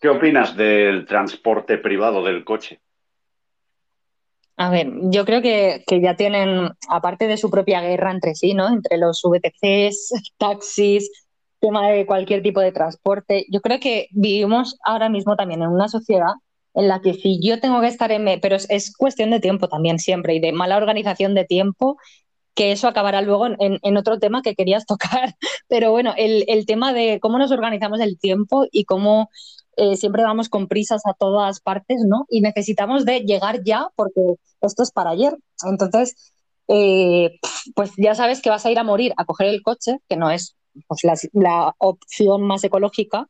¿qué opinas del transporte privado del coche? A ver, yo creo que, ya tienen, aparte de su propia guerra entre sí, ¿no? Entre los VTCs, taxis, tema de cualquier tipo de transporte, yo creo que vivimos ahora mismo también en una sociedad en la que si yo tengo que estar en... Pero es, es, cuestión de tiempo también siempre y de mala organización de tiempo que eso acabará luego en, otro tema que querías tocar. Pero bueno, el, tema de cómo nos organizamos el tiempo y cómo eh, siempre vamos con prisas a todas partes, ¿no? Y necesitamos de llegar ya porque esto es para ayer. Entonces, eh, pues ya sabes que vas a ir a morir a coger el coche, que no es pues, la, opción más ecológica,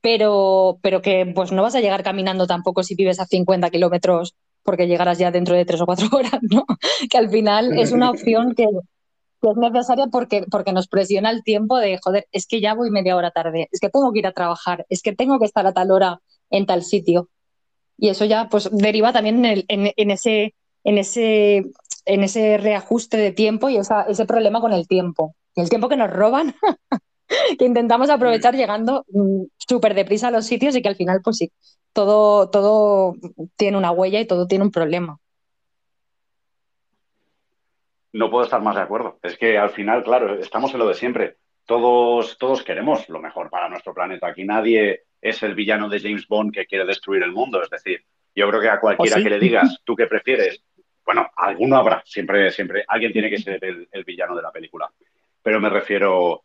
pero, pero que pues no vas a llegar caminando tampoco si vives a 50 kilómetros porque llegarás ya dentro de tres o cuatro horas, ¿no? Que al final es una opción que, es necesaria porque, porque nos presiona el tiempo de, joder, es que ya voy media hora tarde, es que tengo que ir a trabajar, es que tengo que estar a tal hora en tal sitio. Y eso ya pues deriva también en, en, ese, en, ese, en ese reajuste de tiempo y ese problema con el tiempo. el tiempo que nos roban, que intentamos aprovechar llegando mm, súper deprisa a los sitios y que al final pues sí, todo, todo tiene una huella y todo tiene un problema. No puedo estar más de acuerdo. Es que al final, claro, estamos en lo de siempre. Todos, todos queremos lo mejor para nuestro planeta. Aquí nadie es el villano de James Bond que quiere destruir el mundo. Es decir, yo creo que a cualquiera que le digas, ¿tú qué prefieres? Bueno, alguno habrá. Siempre, siempre, alguien tiene que ser el, el villano de la película. Pero me refiero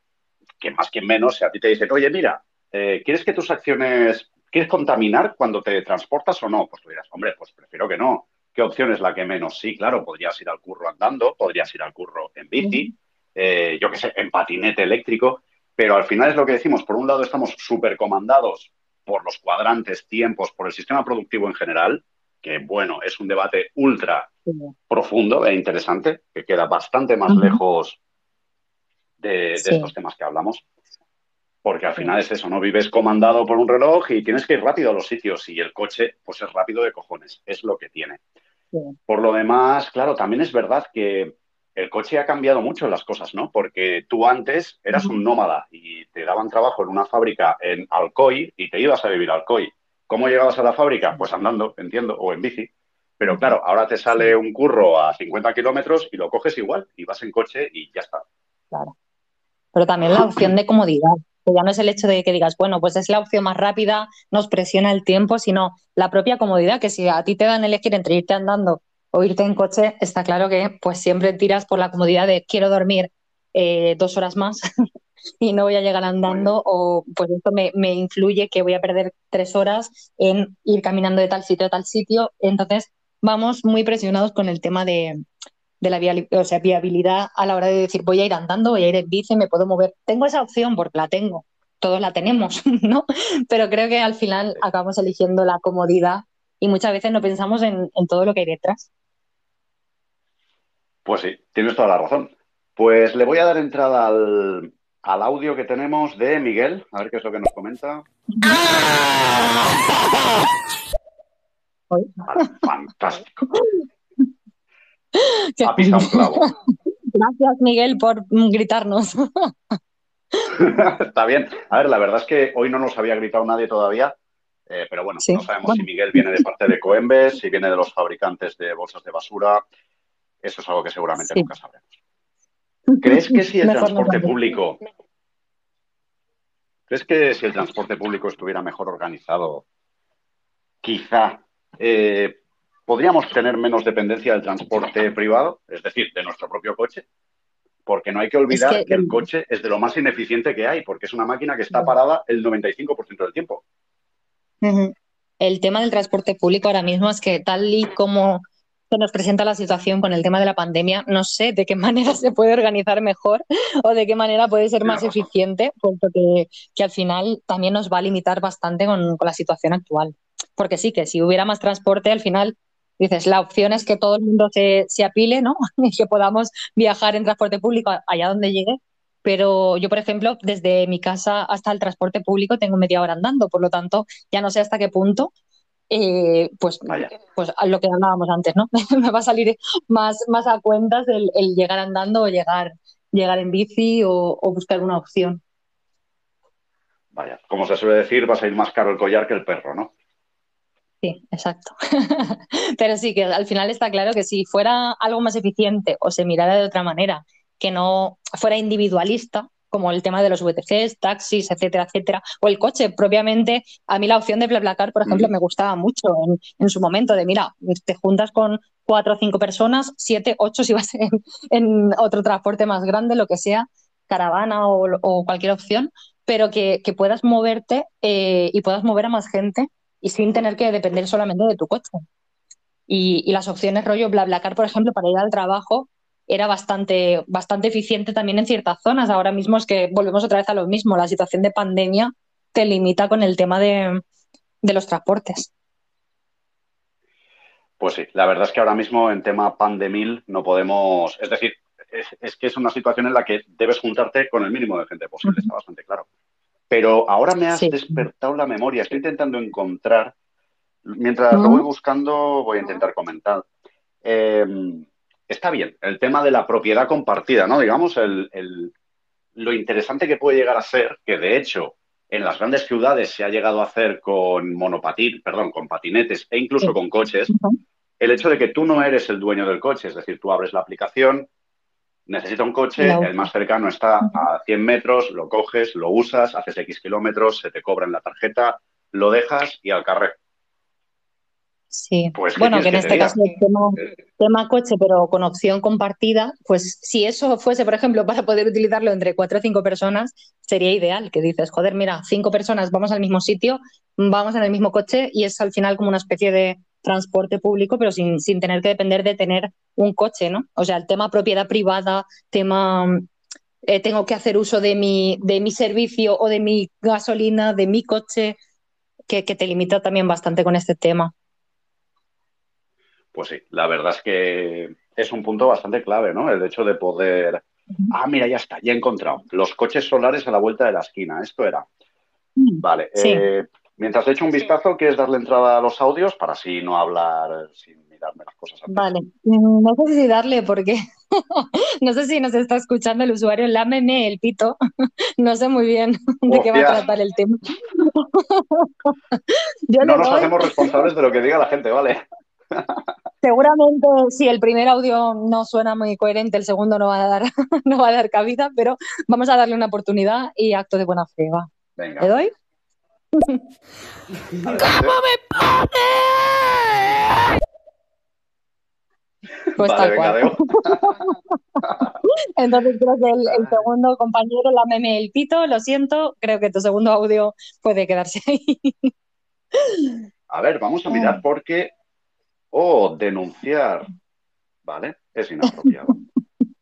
que más que menos, si a ti te dicen, oye, mira, eh, ¿quieres que tus acciones ¿quieres contaminar cuando te transportas o no? Pues tú dirás, hombre, pues prefiero que no. ¿Qué opción es la que menos? Sí, claro, podrías ir al curro andando, podrías ir al curro en bici, eh, yo qué sé, en patinete eléctrico, pero al final es lo que decimos, por un lado estamos súper comandados por los cuadrantes, tiempos, por el sistema productivo en general, que bueno, es un debate ultra profundo e interesante, que queda bastante más lejos de, estos temas que hablamos. Porque al final es eso, ¿no? Vives comandado por un reloj y tienes que ir rápido a los sitios y el coche, pues es rápido de cojones, es lo que tiene. Por lo demás, claro, también es verdad que el coche ha cambiado mucho las cosas, ¿no? Porque tú antes eras un nómada y te daban trabajo en una fábrica en Alcoy y te ibas a vivir a Alcoy. ¿Cómo llegabas a la fábrica? Pues andando, entiendo, o en bici. Pero claro, ahora te sale un curro a 50 kilómetros y lo coges igual y vas en coche y ya está. Claro. Pero también la opción de comodidad, que ya no es el hecho de que digas, bueno, pues es la opción más rápida, nos presiona el tiempo, sino la propia comodidad, que si a ti te dan elegir entre irte andando o irte en coche, está claro que pues siempre tiras por la comodidad de quiero dormir eh, dos horas más y no voy a llegar andando o pues esto me, me, influye que voy a perder tres horas en ir caminando de tal sitio a tal sitio. Entonces vamos muy presionados con el tema de, de la o sea, viabilidad a la hora de decir voy a ir andando, voy a ir en bici, me puedo mover. Tengo esa opción porque la tengo, todos la tenemos, ¿no? Pero creo que al final acabamos eligiendo la comodidad y muchas veces no pensamos en, todo lo que hay detrás. Pues sí, tienes toda la razón. Pues le voy a dar entrada al, al audio que tenemos de Miguel, a ver qué es lo que nos comenta. fantástico. Gracias, Miguel, por gritarnos. Está bien. A ver, la verdad es que hoy no nos había gritado nadie todavía, eh, pero bueno, no sabemos si Miguel viene de parte de Coembes, si viene de los fabricantes de bolsas de basura. Eso es algo que seguramente nunca sabremos. ¿Crees que si el transporte público... ¿Crees que si el transporte público estuviera mejor organizado, quizá eh, podríamos tener menos dependencia del transporte privado, es decir, de nuestro propio coche, porque no hay que olvidar que, el coche es de lo más ineficiente que hay, porque es una máquina que está parada el 95% del tiempo. El tema del transporte público ahora mismo es que tal y como se nos presenta la situación con el tema de la pandemia, no sé de qué manera se puede organizar mejor o de qué manera puede ser más eficiente, porque que, al final también nos va a limitar bastante con, con la situación actual. Porque sí, que si hubiera más transporte, al final dices, la opción es que todo el mundo se, apile, ¿no? y que podamos viajar en transporte público allá donde llegue. Pero yo, por ejemplo, desde mi casa hasta el transporte público tengo media hora andando, por lo tanto, ya no sé hasta qué punto eh, pues, pues a lo que hablábamos antes, ¿no? Me va a salir más, más a cuentas el, llegar andando o llegar, llegar en bici o, o, buscar una opción. Vaya, como se suele decir, vas a ir más caro el collar que el perro, ¿no? Sí, exacto. Pero sí que al final está claro que si fuera algo más eficiente o se mirara de otra manera, que no fuera individualista, como el tema de los VTCs, taxis, etcétera, etcétera, o el coche propiamente, a mí la opción de BlaBlaCar, por ejemplo, mm. me gustaba mucho en, su momento, de mira, te juntas con cuatro o cinco personas, siete, ocho si vas en, en otro transporte más grande, lo que sea, caravana o, cualquier opción, pero que, puedas moverte eh, y puedas mover a más gente y sin tener que depender solamente de tu coche. Y, las opciones rollo BlaBlaCar, por ejemplo, para ir al trabajo era bastante, bastante eficiente también en ciertas zonas. Ahora mismo es que volvemos otra vez a lo mismo. La situación de pandemia te limita con el tema de, los transportes. Pues sí, la verdad es que ahora mismo en tema pandemil no podemos, es decir, es, que es una situación en la que debes juntarte con el mínimo de gente posible, está bastante claro. Pero ahora me has despertado la memoria. Estoy intentando encontrar, mientras lo voy buscando, voy a intentar comentar. Em, está bien, el tema de la propiedad compartida, ¿no? Digamos, lo interesante que puede llegar a ser, que de hecho en las grandes ciudades se ha llegado a hacer con monopatín, perdón, con patinetes e incluso con coches, el hecho de que tú no eres el dueño del coche, es decir, tú abres la aplicación, necesita un coche, el más cercano está a 100 metros, lo coges, lo usas, haces X kilómetros, se te cobra en la tarjeta, lo dejas y al carrer. Sí. Pues, ¿qué bueno, que en que este diga? caso el tema, tema coche, pero con opción compartida, pues si eso fuese, por ejemplo, para poder utilizarlo entre cuatro o cinco personas, sería ideal. Que dices, joder, mira, cinco personas vamos al mismo sitio, vamos en el mismo coche y es al final como una especie de transporte público, pero sin, sin tener que depender de tener un coche, ¿no? O sea, el tema propiedad privada, tema eh, tengo que hacer uso de mi, de mi servicio o de mi gasolina, de mi coche, que, que te limita también bastante con este tema. Pues sí, la verdad es que es un punto bastante clave, ¿no? El hecho de poder. Ah, mira, ya está, ya he encontrado. Los coches solares a la vuelta de la esquina. Esto era. Vale. Sí. eh, mientras he hecho un vistazo, ¿quieres darle entrada a los audios para así no hablar sin mirarme las cosas antes? Vale, Mm, no sé si darle porque no sé si nos está escuchando el usuario, lámeme el pito, no sé muy bien de qué va a tratar el tema. Yo No nos doy, hacemos responsables de lo que diga la gente, ¿vale? seguramente si el primer audio no suena muy coherente, el segundo no va a dar, no va a dar cabida, pero vamos a darle una oportunidad y acto de buena fe, va. Venga. ¿Le doy? Adelante. Pues Vale, tal cual. Entonces creo que el, el segundo compañero, lámeme el pito, lo siento, creo que tu segundo audio puede quedarse ahí. A ver, vamos a mirar porque. Oh, denunciar. Vale, es inapropiado.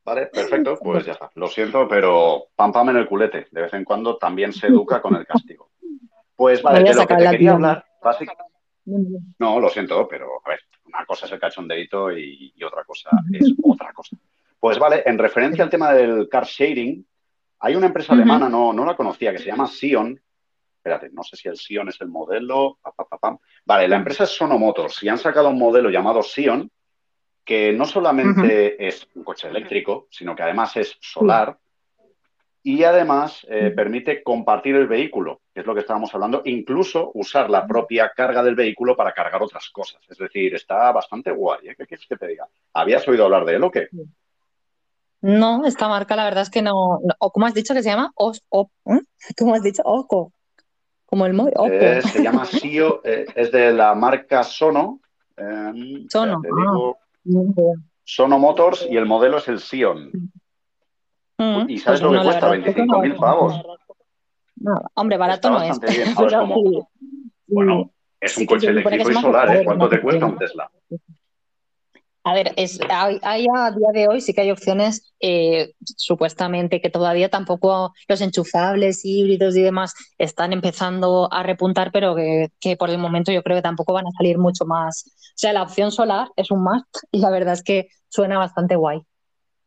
Vale, perfecto, pues ya está. Lo siento, pero pam pam en el culete. De vez en cuando también se educa con el castigo. Pues vale, de lo que te quería hablar, básicamente. No, lo siento, pero a ver, una cosa es el cachondeito y, y otra cosa es otra cosa. Pues vale, en referencia al tema del car sharing, hay una empresa alemana, no, no la conocía, que se llama Sion. Espérate, no sé si el Sion es el modelo. pa, pa, pa, pam. Vale, la empresa es Sono Motors y han sacado un modelo llamado Sion, que no solamente es un coche eléctrico, sino que además es solar y además eh, permite compartir el vehículo, que es lo que estábamos hablando, incluso usar la propia carga del vehículo para cargar otras cosas. Es decir, está bastante guay. ¿eh? ¿Qué quieres que te diga? ¿Habías oído hablar de él o qué? No, esta marca la verdad es que no, no- o como has dicho que se llama Os, ¿eh? ¿Cómo has dicho? Oco, como el móvil, Oco. Eh, se llama Sio, es de la marca Sono. eh, Sono, ah. Sono Motors y el modelo es el Sion. Mm, ¿Y sabes pues lo que cuesta? verdad es que 25.000 no. pavos. No, hombre, barato no es. bastante bien. Ahora es Pero como- sí, Bueno, es un coche eléctrico y solar, ¿eh? ¿Cuánto te cuesta un Tesla? A ver, es, hay, hay a día de hoy sí que hay opciones, eh, supuestamente, que todavía tampoco los enchufables, híbridos y demás están empezando a repuntar, pero que, que por el momento yo creo que tampoco van a salir mucho más. O sea, la opción solar es un must y la verdad es que suena bastante guay.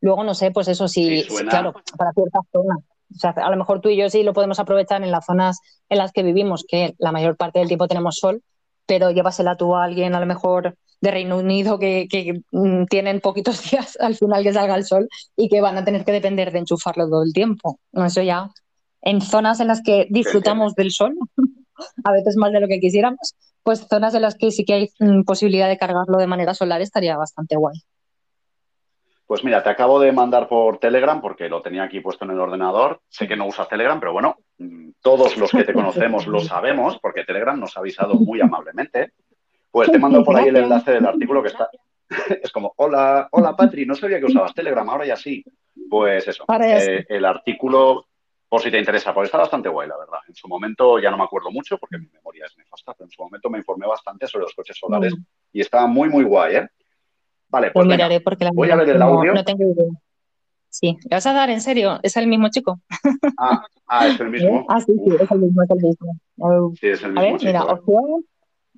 Luego no sé, pues eso sí, claro, para ciertas zonas. O sea, a lo mejor tú y yo sí lo podemos aprovechar en las zonas en las que vivimos, que la mayor parte del tiempo tenemos sol, pero llévasela tú a alguien a lo mejor de Reino Unido que, que, mm, tienen poquitos días al final que salga el sol y que van a tener que depender de enchufarlo todo el tiempo. Eso ya, en zonas en las que disfrutamos del sol, a veces más de lo que quisiéramos, pues zonas en las que sí que hay mm, posibilidad de cargarlo de manera solar estaría bastante guay. Pues mira, te acabo de mandar por Telegram porque lo tenía aquí puesto en el ordenador. Sé que no usas Telegram, pero bueno, mm, todos los que te conocemos lo sabemos porque Telegram nos ha avisado muy amablemente. Pues te mando por ahí el enlace del artículo que está. Es como, hola, hola Patri, no sabía que usabas Telegram, ahora ya sí. Pues eso, eh, el artículo, por si te interesa, porque está bastante guay, la verdad. En su momento ya no me acuerdo mucho porque mi memoria es nefasta, pero en su momento me informé bastante sobre los coches solares Mm. y estaba muy, muy guay, ¿eh? Vale, pues venga, miraré porque la voy a ver el audio. no tengo idea. Sí, ¿le vas a dar en serio? ¿Es el mismo chico? Ah, ah, es el mismo. Ah, sí, sí, es el mismo, es el mismo. Sí, es el A mismo ver, mira, ¿eh? opción,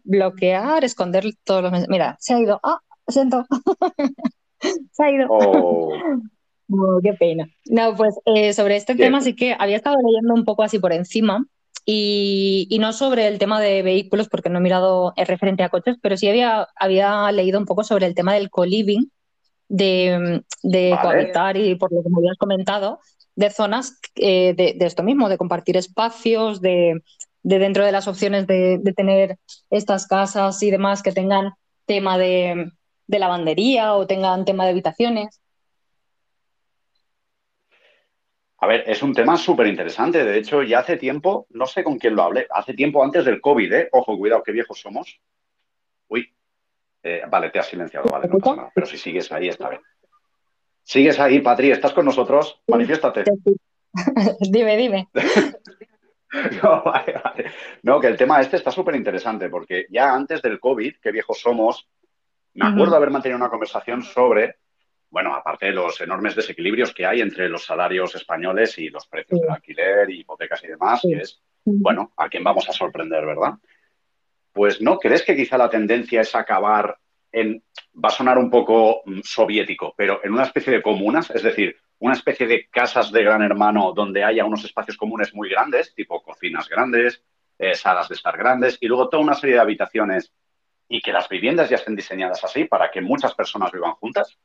bloquear, esconder todos los mensajes. Mira, se ha ido. Ah, lo siento. Se ha ido. Oh, Oh, qué pena. No, pues eh, sobre este Bien. tema sí que había estado leyendo un poco así por encima y, y no sobre el tema de vehículos porque no he mirado eh, referente a coches, pero sí había, había leído un poco sobre el tema del co-living, de, de Vale. cohabitar y por lo que me habías comentado, de zonas eh, de, de esto mismo, de compartir espacios, de, de dentro de las opciones de, de tener estas casas y demás que tengan tema de, de lavandería o tengan tema de habitaciones. A ver, es un tema súper interesante. De hecho, ya hace tiempo, no sé con quién lo hablé, hace tiempo antes del COVID, ¿eh? Ojo, cuidado, qué viejos somos. Uy, Eh, vale, te has silenciado, vale, no pasa nada. Pero si sigues ahí, está bien. Sigues ahí, Patri, ¿estás con nosotros? Manifiéstate. dime, dime. no, vale, vale. No, que el tema este está súper interesante porque ya antes del COVID, qué viejos somos, me acuerdo haber mantenido una conversación sobre, bueno, aparte de los enormes desequilibrios que hay entre los salarios españoles y los precios del alquiler, hipotecas y demás, que es, bueno, a quién vamos a sorprender, ¿verdad? Pues no, ¿crees que quizá la tendencia es acabar en, va a sonar un poco mm, soviético, pero en una especie de comunas, es decir, una especie de casas de gran hermano donde haya unos espacios comunes muy grandes, tipo cocinas grandes, eh, salas de estar grandes, y luego toda una serie de habitaciones y que las viviendas ya estén diseñadas así para que muchas personas vivan juntas?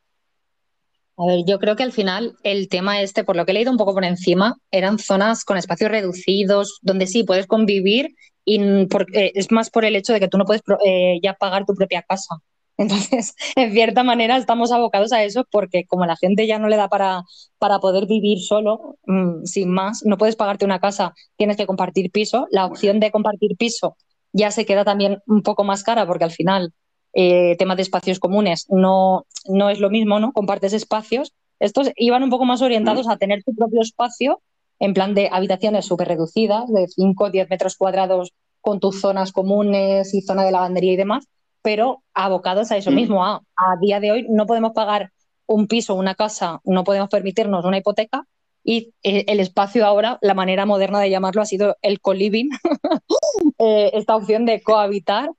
A ver, yo creo que al final el tema este, por lo que he leído un poco por encima, eran zonas con espacios reducidos, donde sí puedes convivir y porque es más por el hecho de que tú no puedes eh, ya pagar tu propia casa. Entonces, en cierta manera estamos abocados a eso porque como la gente ya no le da para, para poder vivir solo, mm, sin más, no puedes pagarte una casa, tienes que compartir piso. La opción de compartir piso ya se queda también un poco más cara porque al final eh, temas de espacios comunes no, no es lo mismo, ¿no? Compartes espacios. Estos iban un poco más orientados a tener tu propio espacio en plan de habitaciones súper reducidas, de 5 o 10 metros cuadrados con tus zonas comunes y zona de lavandería y demás, pero abocados a eso mismo. A, a día de hoy no podemos pagar un piso, una casa, no podemos permitirnos una hipoteca y eh, el espacio ahora, la manera moderna de llamarlo ha sido el co-living, eh, esta opción de cohabitar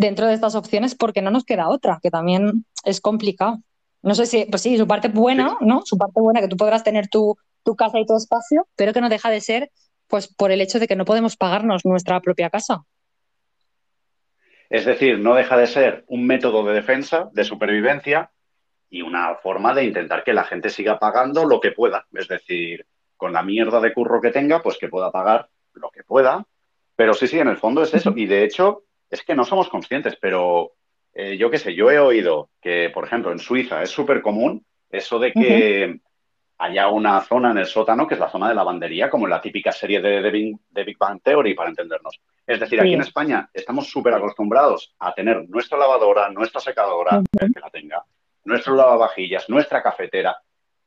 dentro de estas opciones porque no nos queda otra, que también es complicado. No sé si, pues sí, su parte buena, ¿no? Su parte buena, que tú podrás tener tu, tu casa y tu espacio, pero que no deja de ser, pues, por el hecho de que no podemos pagarnos nuestra propia casa. Es decir, no deja de ser un método de defensa, de supervivencia, y una forma de intentar que la gente siga pagando lo que pueda. Es decir, con la mierda de curro que tenga, pues que pueda pagar lo que pueda. Pero sí, sí, en el fondo es eso. Y de hecho, es que no somos conscientes, pero eh, yo qué sé, yo he oído que, por ejemplo, en Suiza es súper común eso de que haya una zona en el sótano que es la zona de lavandería, como en la típica serie de, Big, Bang Theory, para entendernos. Es decir, aquí en España estamos súper acostumbrados a tener nuestra lavadora, nuestra secadora, que la tenga, nuestro lavavajillas, nuestra cafetera,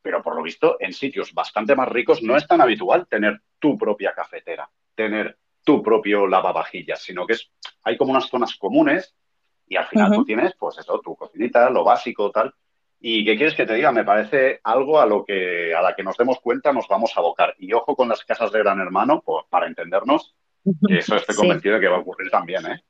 pero por lo visto en sitios bastante más ricos no es tan habitual tener tu propia cafetera, tener tu propio lavavajillas, sino que es, hay como unas zonas comunes y al final tú tienes, pues eso, tu cocinita, lo básico, tal. ¿Y qué quieres que te diga? Me parece algo a lo que a la que nos demos cuenta nos vamos a abocar. Y ojo con las casas de Gran Hermano, pues, para entendernos, que eso estoy convencido de que va a ocurrir también, ¿eh?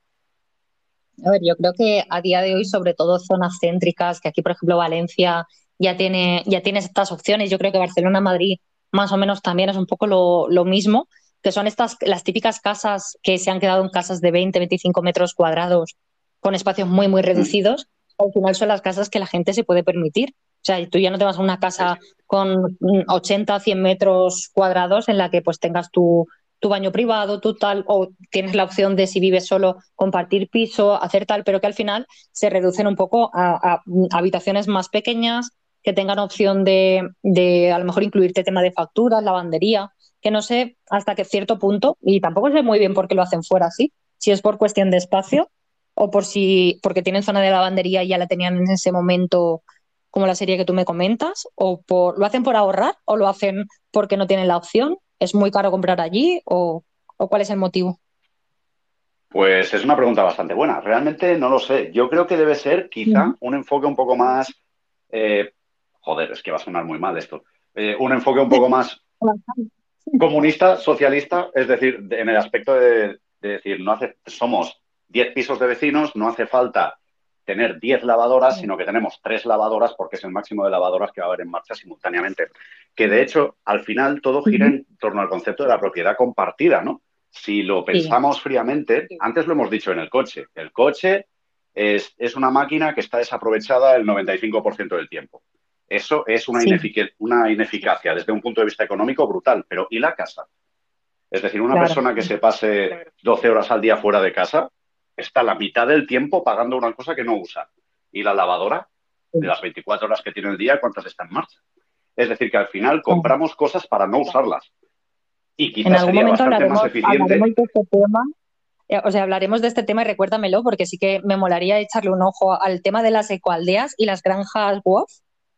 A ver, yo creo que a día de hoy, sobre todo zonas céntricas, que aquí, por ejemplo, Valencia ya tiene, ya tiene estas opciones, yo creo que Barcelona, Madrid, más o menos también es un poco lo, mismo, que son estas, las típicas casas que se han quedado en casas de 20, 25 metros cuadrados, con espacios muy, muy reducidos. Al final son las casas que la gente se puede permitir. O sea, tú ya no te vas a una casa con 80, 100 metros cuadrados en la que pues tengas tu, tu baño privado, tú tal, o tienes la opción de si vives solo compartir piso, hacer tal, pero que al final se reducen un poco a, habitaciones más pequeñas, que tengan opción de, de, a lo mejor incluirte tema de facturas, lavandería, que no sé hasta qué cierto punto, y tampoco sé muy bien por qué lo hacen fuera así, si es por cuestión de espacio o por si porque tienen zona de lavandería y ya la tenían en ese momento como la serie que tú me comentas, o por, lo hacen por ahorrar o lo hacen porque no tienen la opción ¿Es muy caro comprar allí o, cuál es el motivo? Pues es una pregunta bastante buena. Realmente no lo sé. Yo creo que debe ser quizá un enfoque un poco más... Eh, joder, es que va a sonar muy mal esto. Eh, un enfoque un poco más comunista, socialista, es decir, en el aspecto de, de decir, no hace, somos 10 pisos de vecinos, no hace falta tener 10 lavadoras, sino que tenemos 3 lavadoras porque es el máximo de lavadoras que va a haber en marcha simultáneamente. Que de hecho, al final todo gira en torno al concepto de la propiedad compartida, ¿no? Si lo pensamos fríamente, antes lo hemos dicho en el coche, el coche es, una máquina que está desaprovechada el 95% del tiempo. Eso es una, una, ineficacia desde un punto de vista económico brutal, pero ¿y la casa? Es decir, una persona que se pase 12 horas al día fuera de casa, está la mitad del tiempo pagando una cosa que no usa. Y la lavadora, de las 24 horas que tiene el día, ¿cuántas está en marcha? Es decir, que al final compramos cosas para no usarlas. Y quizás sería bastante más eficiente. Este tema, eh, o sea, hablaremos de este tema y recuérdamelo porque sí que me molaría echarle un ojo al tema de las ecoaldeas y las granjas WOF,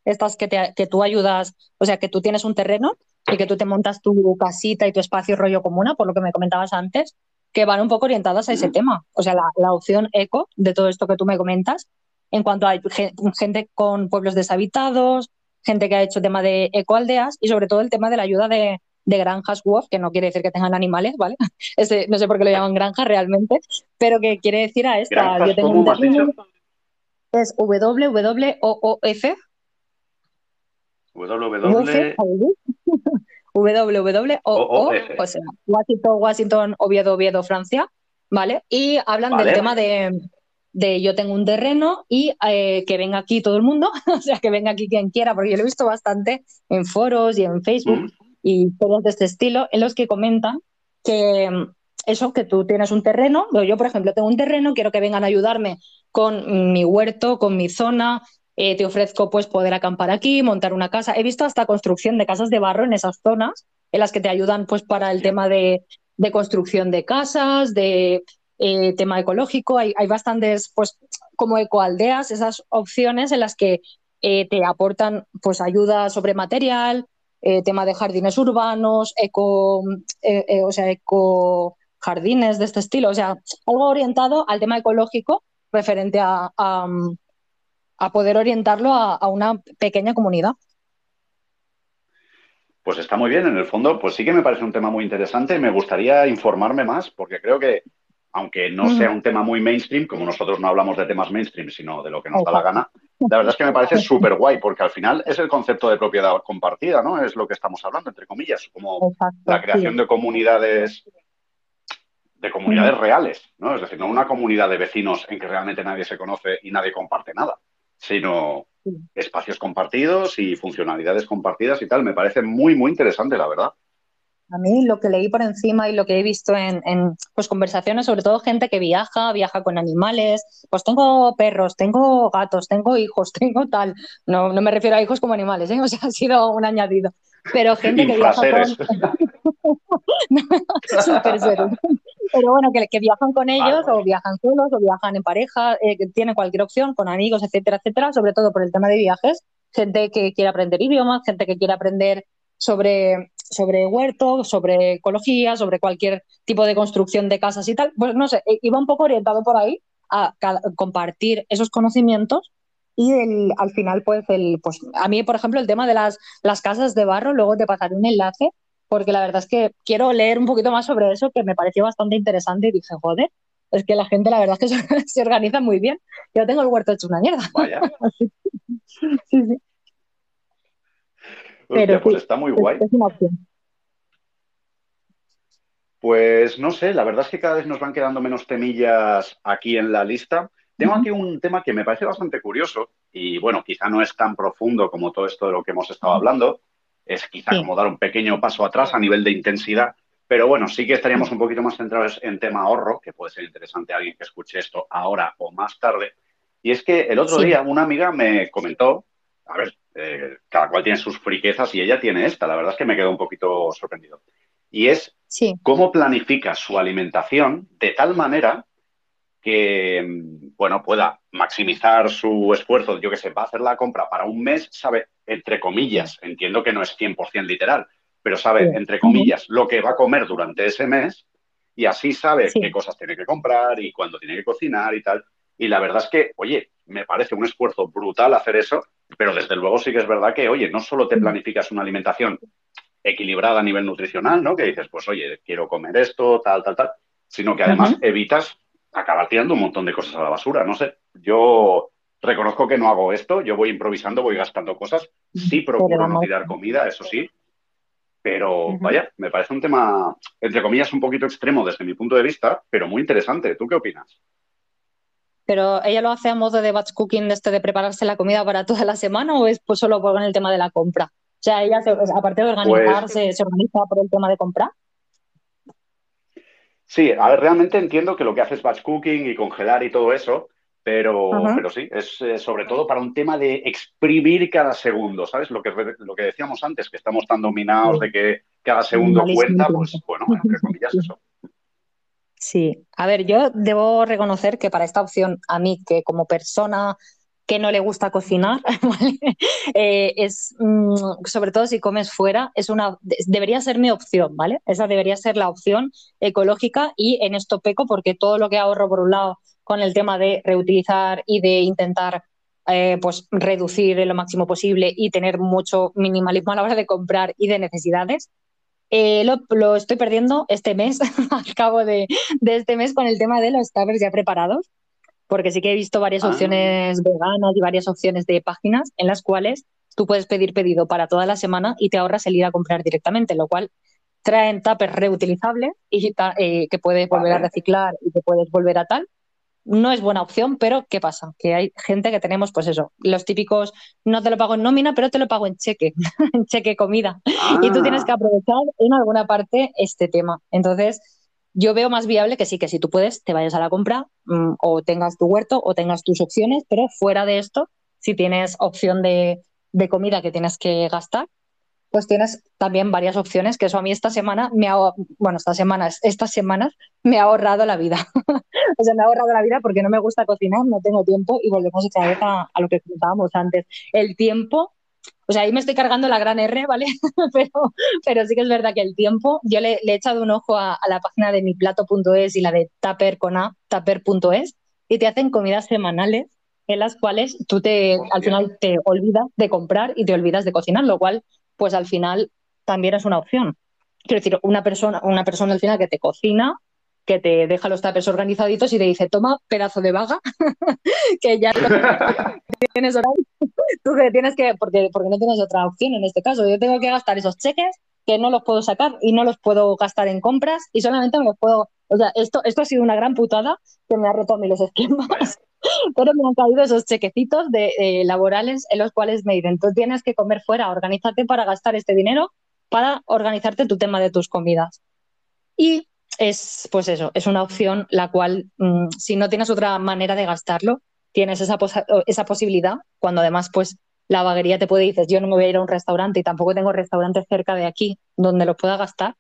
estas que, te, que tú ayudas, o sea, que tú tienes un terreno y que tú te montas tu casita y tu espacio rollo comuna, por lo que me comentabas antes, que van un poco orientadas a ese tema. O sea, la, la opción eco de todo esto que tú me comentas, en cuanto a gente con pueblos deshabitados, gente que ha hecho tema de ecoaldeas y sobre todo el tema de la ayuda de, de granjas WOF, que no quiere decir que tengan animales, ¿vale? no sé por qué lo llaman granja realmente, pero que quiere decir a esta. Yo tengo un es WWOOF. WWOOF. o sea, Washington, Washington, Oviedo, Oviedo, Francia, ¿vale? Y hablan del tema de, de yo tengo un terreno y eh, que venga aquí todo el mundo, o sea, que venga aquí quien quiera, porque yo lo he visto bastante en foros y en Facebook. Mm y todos de este estilo, en los que comentan que mm, eso, que tú tienes un terreno, yo por ejemplo tengo un terreno, quiero que vengan a ayudarme con mi huerto, con mi zona, eh, te ofrezco pues poder acampar aquí, montar una casa. He visto hasta construcción de casas de barro en esas zonas, en las que te ayudan pues para el tema de, construcción de casas, de eh, tema ecológico. Hay, hay, bastantes pues como ecoaldeas, esas opciones en las que eh, te aportan pues ayuda sobre material, tema de jardines urbanos, eco, o sea, eco jardines de este estilo, o sea, algo orientado al tema ecológico referente a, a, poder orientarlo a, una pequeña comunidad. Pues está muy bien, en el fondo, pues sí que me parece un tema muy interesante. Me gustaría informarme más, porque creo que, aunque no sea un tema muy mainstream, como nosotros no hablamos de temas mainstream, sino de lo que nos da la gana, la verdad es que me parece súper guay, porque al final es el concepto de propiedad compartida, ¿no? Es lo que estamos hablando, entre comillas, como la creación de comunidades de comunidades reales, ¿no? Es decir, no una comunidad de vecinos en que realmente nadie se conoce y nadie comparte nada, sino espacios compartidos y funcionalidades compartidas y tal. Me parece muy, muy interesante, la verdad. A mí lo que leí por encima y lo que he visto en, pues, conversaciones, sobre todo gente que viaja, viaja con animales, pues tengo perros, tengo gatos, tengo hijos, tengo tal. No, no me refiero a hijos como animales, ¿eh? o sea, ha sido un añadido. Pero gente que viaja con... Pero bueno, que, que, viajan con ellos o viajan solos o viajan en pareja, eh, que tienen cualquier opción, con amigos, etcétera, etcétera, sobre todo por el tema de viajes. Gente que quiere aprender idiomas, gente que quiere aprender sobre sobre huerto, sobre ecología, sobre cualquier tipo de construcción de casas y tal. Pues no sé, eh, iba un poco orientado por ahí a, compartir esos conocimientos y el, al final, pues, el, pues a mí, por ejemplo, el tema de las, las casas de barro, luego te pasaré un enlace, porque la verdad es que quiero leer un poquito más sobre eso, que me pareció bastante interesante y dije, joder, es que la gente la verdad es que se, organiza muy bien. Yo tengo el huerto hecho una mierda. Vaya. sí, sí. Pero pues está muy guay. Pues no sé, la verdad es que cada vez nos van quedando menos temillas aquí en la lista. Tengo aquí un tema que me parece bastante curioso y bueno, quizá no es tan profundo como todo esto de lo que hemos estado hablando. Es quizá como dar un pequeño paso atrás a nivel de intensidad, pero bueno, sí que estaríamos un poquito más centrados en tema ahorro, que puede ser interesante a alguien que escuche esto ahora o más tarde. Y es que el otro día una amiga me comentó, a ver, eh, cada cual tiene sus friquezas y ella tiene esta. La verdad es que me quedo un poquito sorprendido. Y es cómo planifica su alimentación de tal manera que, bueno, pueda maximizar su esfuerzo. Yo que sé, va a hacer la compra para un mes, sabe, entre comillas, entiendo que no es 100% literal, pero sabe, entre comillas, lo que va a comer durante ese mes y así sabe qué cosas tiene que comprar y cuándo tiene que cocinar y tal. Y la verdad es que, oye, me parece un esfuerzo brutal hacer eso pero desde luego sí que es verdad que, oye, no solo te planificas una alimentación equilibrada a nivel nutricional, ¿no? Que dices, pues, oye, quiero comer esto, tal, tal, tal, sino que además evitas acabar tirando un montón de cosas a la basura. No sé, yo reconozco que no hago esto, yo voy improvisando, voy gastando cosas, sí procuro no tirar comida, eso sí, pero vaya, me parece un tema, entre comillas, un poquito extremo desde mi punto de vista, pero muy interesante. ¿Tú qué opinas? Pero ella lo hace a modo de batch cooking, este de prepararse la comida para toda la semana o es pues solo por el tema de la compra. O sea, ella, aparte de organizarse, pues se organiza por el tema de compra. Sí, a ver, realmente entiendo que lo que hace es batch cooking y congelar y todo eso, pero, pero sí, es eh, sobre todo para un tema de exprimir cada segundo, ¿sabes? Lo que, lo que decíamos antes, que estamos tan dominados de que cada segundo cuenta, pues bueno, entre comillas eso. Sí, a ver, yo debo reconocer que para esta opción, a mí que como persona que no le gusta cocinar, eh, es mm, sobre todo si comes fuera, es una debería ser mi opción, ¿vale? Esa debería ser la opción ecológica y en esto peco porque todo lo que ahorro por un lado con el tema de reutilizar y de intentar eh, pues reducir lo máximo posible y tener mucho minimalismo a la hora de comprar y de necesidades. Eh, lo, estoy perdiendo este mes, al cabo de, de, este mes, con el tema de los tuppers ya preparados porque sí que he visto varias ah. opciones veganas y varias opciones de páginas en las cuales tú puedes pedir pedido para toda la semana y te ahorras el ir a comprar directamente, lo cual traen tuppers reutilizables y eh, que puedes volver a reciclar y que puedes volver a tal. No es buena opción, pero ¿qué pasa? Que hay gente que tenemos, pues eso, los típicos, no te lo pago en nómina, pero te lo pago en cheque, en cheque comida. Y tú tienes que ah. aprovechar en alguna parte este tema. Entonces, yo veo más viable que sí, que si tú puedes, te vayas a la compra mm, o tengas tu huerto o tengas tus opciones, pero fuera de esto, si tienes opción de, comida que tienes que gastar, pues tienes también varias opciones, que eso a mí esta semana me ha, bueno, estas semanas, estas semanas me ha ahorrado la vida. o sea, me ha ahorrado la vida porque no me gusta cocinar, no tengo tiempo y volvemos otra vez a, a lo que comentábamos antes. El tiempo o sea, ahí me estoy cargando la gran R, ¿vale? pero, pero sí que es verdad que el tiempo, yo le, he echado un ojo a, la página de miplato.es y la de Tupper con A, y te hacen comidas semanales en las cuales tú te, al final te olvidas de comprar y te olvidas de cocinar, lo cual, pues al final también es una opción. Quiero decir, una persona, una persona al final que te cocina, que te deja los tapes organizaditos y te dice, toma, pedazo de vaga, que ya tienes horario. Tú que tienes que, porque, porque no tienes otra opción en este caso. Yo tengo que gastar esos cheques que no los puedo sacar y no los puedo gastar en compras y solamente me los puedo. O sea, esto, esto ha sido una gran putada que me ha roto a mí los esquemas. Pero me han caído esos chequecitos de, laborales en los cuales me dicen, tú tienes que comer fuera, organízate para gastar este dinero para organizarte tu tema de tus comidas. Y es, pues eso, es una opción la cual, mm, si no tienes otra manera de gastarlo, tienes esa, esa posibilidad, cuando además, pues la vaguería te puede decir, yo no me voy a ir a un restaurante y tampoco tengo restaurantes cerca de aquí donde lo pueda gastar,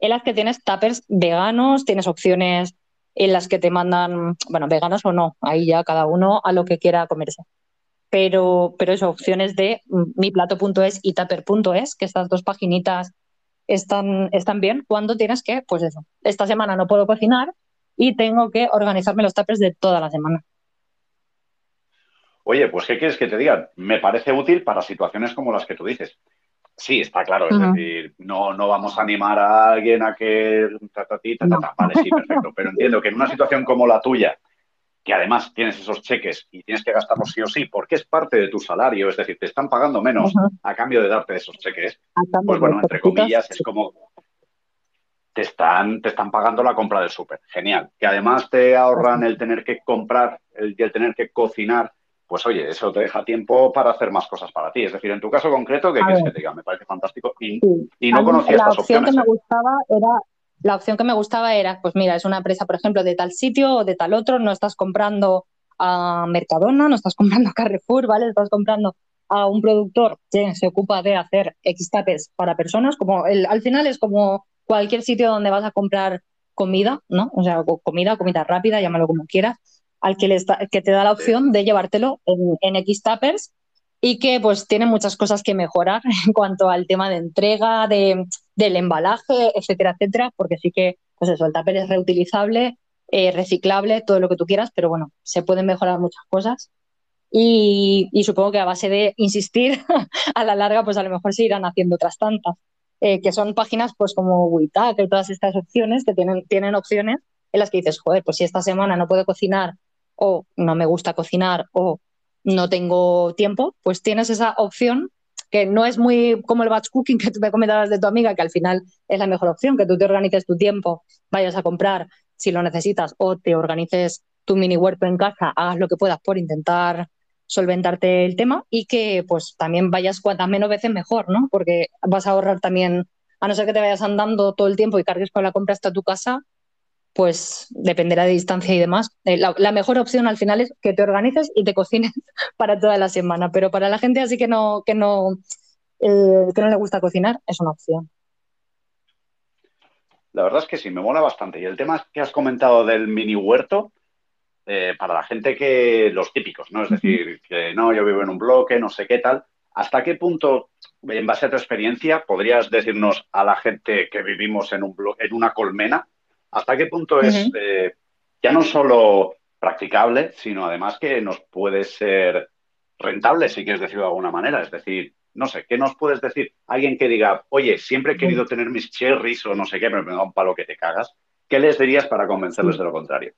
en las que tienes tuppers veganos, tienes opciones en las que te mandan, bueno, veganos o no, ahí ya cada uno a lo que quiera comerse. Pero, pero eso, opciones de mm, miplato.es y tupper.es, que estas dos paginitas están, están bien cuando tienes que, pues eso, esta semana no puedo cocinar y tengo que organizarme los tapes de toda la semana. Oye, pues ¿qué quieres que te diga? Me parece útil para situaciones como las que tú dices. Sí, está claro, es decir, no, no vamos a animar a alguien a que... Vale, sí, perfecto, pero entiendo que en una situación como la tuya, que además tienes esos cheques y tienes que gastarlos sí o sí, porque es parte de tu salario, es decir, te están pagando menos a cambio de darte esos cheques, pues bueno, entre comillas, es como te están, te están pagando la compra del súper. Genial. Que además te ahorran el tener que comprar, el, el tener que cocinar, pues oye, eso te deja tiempo para hacer más cosas para ti. Es decir, en tu caso concreto, ¿qué quieres que te diga? Me parece fantástico. Y, no conocía estas opciones. Que me ¿eh? gustaba era la opción que me gustaba era, pues mira, es una empresa, por ejemplo, de tal sitio o de tal otro, no estás comprando a Mercadona, no estás comprando a Carrefour, ¿vale? Estás comprando a un productor que se ocupa de hacer X tapes para personas, como el, al final es como cualquier sitio donde vas a comprar comida, ¿no? O sea, comida, comida rápida, llámalo como quieras, al que, le que te da la opción de llevártelo en, en X tapers y que pues tiene muchas cosas que mejorar en cuanto al tema de entrega, de, del embalaje, etcétera, etcétera, porque sí que, pues eso, el tupper es reutilizable, eh, reciclable, todo lo que tú quieras, pero bueno, se pueden mejorar muchas cosas. Y, supongo que a base de insistir, a la larga, pues a lo mejor se irán haciendo otras tantas, eh, que son páginas pues como Witac y todas estas opciones que tienen, tienen opciones en las que dices, joder, pues si esta semana no puedo cocinar o no me gusta cocinar o no tengo tiempo, pues tienes esa opción que no es muy como el batch cooking que tú me comentabas de tu amiga, que al final es la mejor opción, que tú te organices tu tiempo, vayas a comprar si lo necesitas o te organices tu mini huerto en casa, hagas lo que puedas por intentar solventarte el tema y que pues también vayas cuantas menos veces mejor, ¿no? Porque vas a ahorrar también, a no ser que te vayas andando todo el tiempo y cargues con la compra hasta tu casa, pues dependerá de distancia y demás. Eh, la, mejor opción al final es que te organices y te cocines para toda la semana, pero para la gente así que no, que no, eh, que no le gusta cocinar, es una opción. La verdad es que sí, me mola bastante. Y el tema que has comentado del mini huerto, eh, para la gente que, los típicos, ¿no? Es decir, que no, yo vivo en un bloque, no sé qué tal. ¿Hasta qué punto, en base a tu experiencia, podrías decirnos a la gente que vivimos en, un en una colmena, hasta qué punto es eh, ya no solo practicable, sino además que nos puede ser rentable, si quieres decirlo de alguna manera? Es decir, no sé, ¿qué nos puedes decir? Alguien que diga, oye, siempre he querido tener mis cherries o no sé qué, pero me da un palo que te cagas. ¿Qué les dirías para convencerles de lo contrario?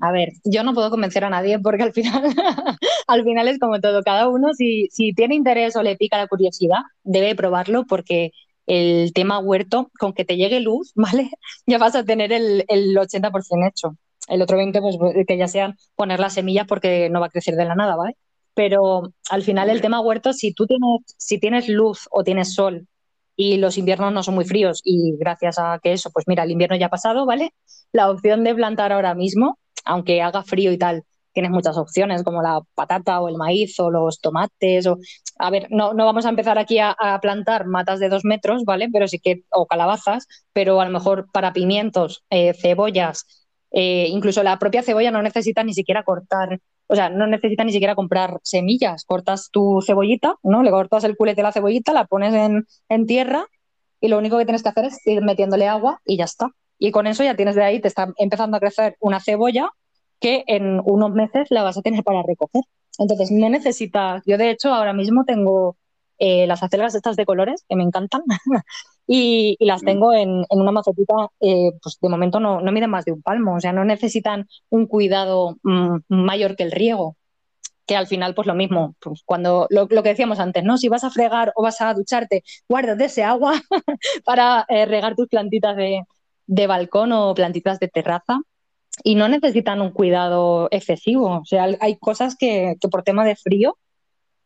A ver, yo no puedo convencer a nadie porque al final, al final es como todo. Cada uno, si, si tiene interés o le pica la curiosidad, debe probarlo porque el tema huerto, con que te llegue luz, ¿vale? Ya vas a tener el, el 80% hecho. El otro 20%, pues que ya sean poner las semillas porque no va a crecer de la nada, ¿vale? Pero al final el tema huerto, si tú tienes, si tienes luz o tienes sol y los inviernos no son muy fríos y gracias a que eso, pues mira, el invierno ya ha pasado, ¿vale? La opción de plantar ahora mismo, aunque haga frío y tal, tienes muchas opciones como la patata o el maíz o los tomates o a ver no, no vamos a empezar aquí a, plantar matas de dos metros vale pero sí que o calabazas pero a lo mejor para pimientos eh, cebollas eh, incluso la propia cebolla no necesita ni siquiera cortar o sea, no necesitas ni siquiera comprar semillas. Cortas tu cebollita, ¿no? Le cortas el culete de la cebollita, la pones en, tierra y lo único que tienes que hacer es ir metiéndole agua y ya está. Y con eso ya tienes de ahí, te está empezando a crecer una cebolla que en unos meses la vas a tener para recoger. Entonces, no necesitas. Yo, de hecho, ahora mismo tengo eh, las acelgas estas de colores que me encantan y, las mm. tengo en, una macetita, eh, pues de momento no, no, miden más de un palmo, o sea, no necesitan un cuidado mm, mayor que el riego, que al final pues lo mismo, pues cuando lo, que decíamos antes, ¿no? Si vas a fregar o vas a ducharte, guárdate ese agua para eh, regar tus plantitas de, de balcón o plantitas de terraza y no necesitan un cuidado excesivo. O sea, hay cosas que, que por tema de frío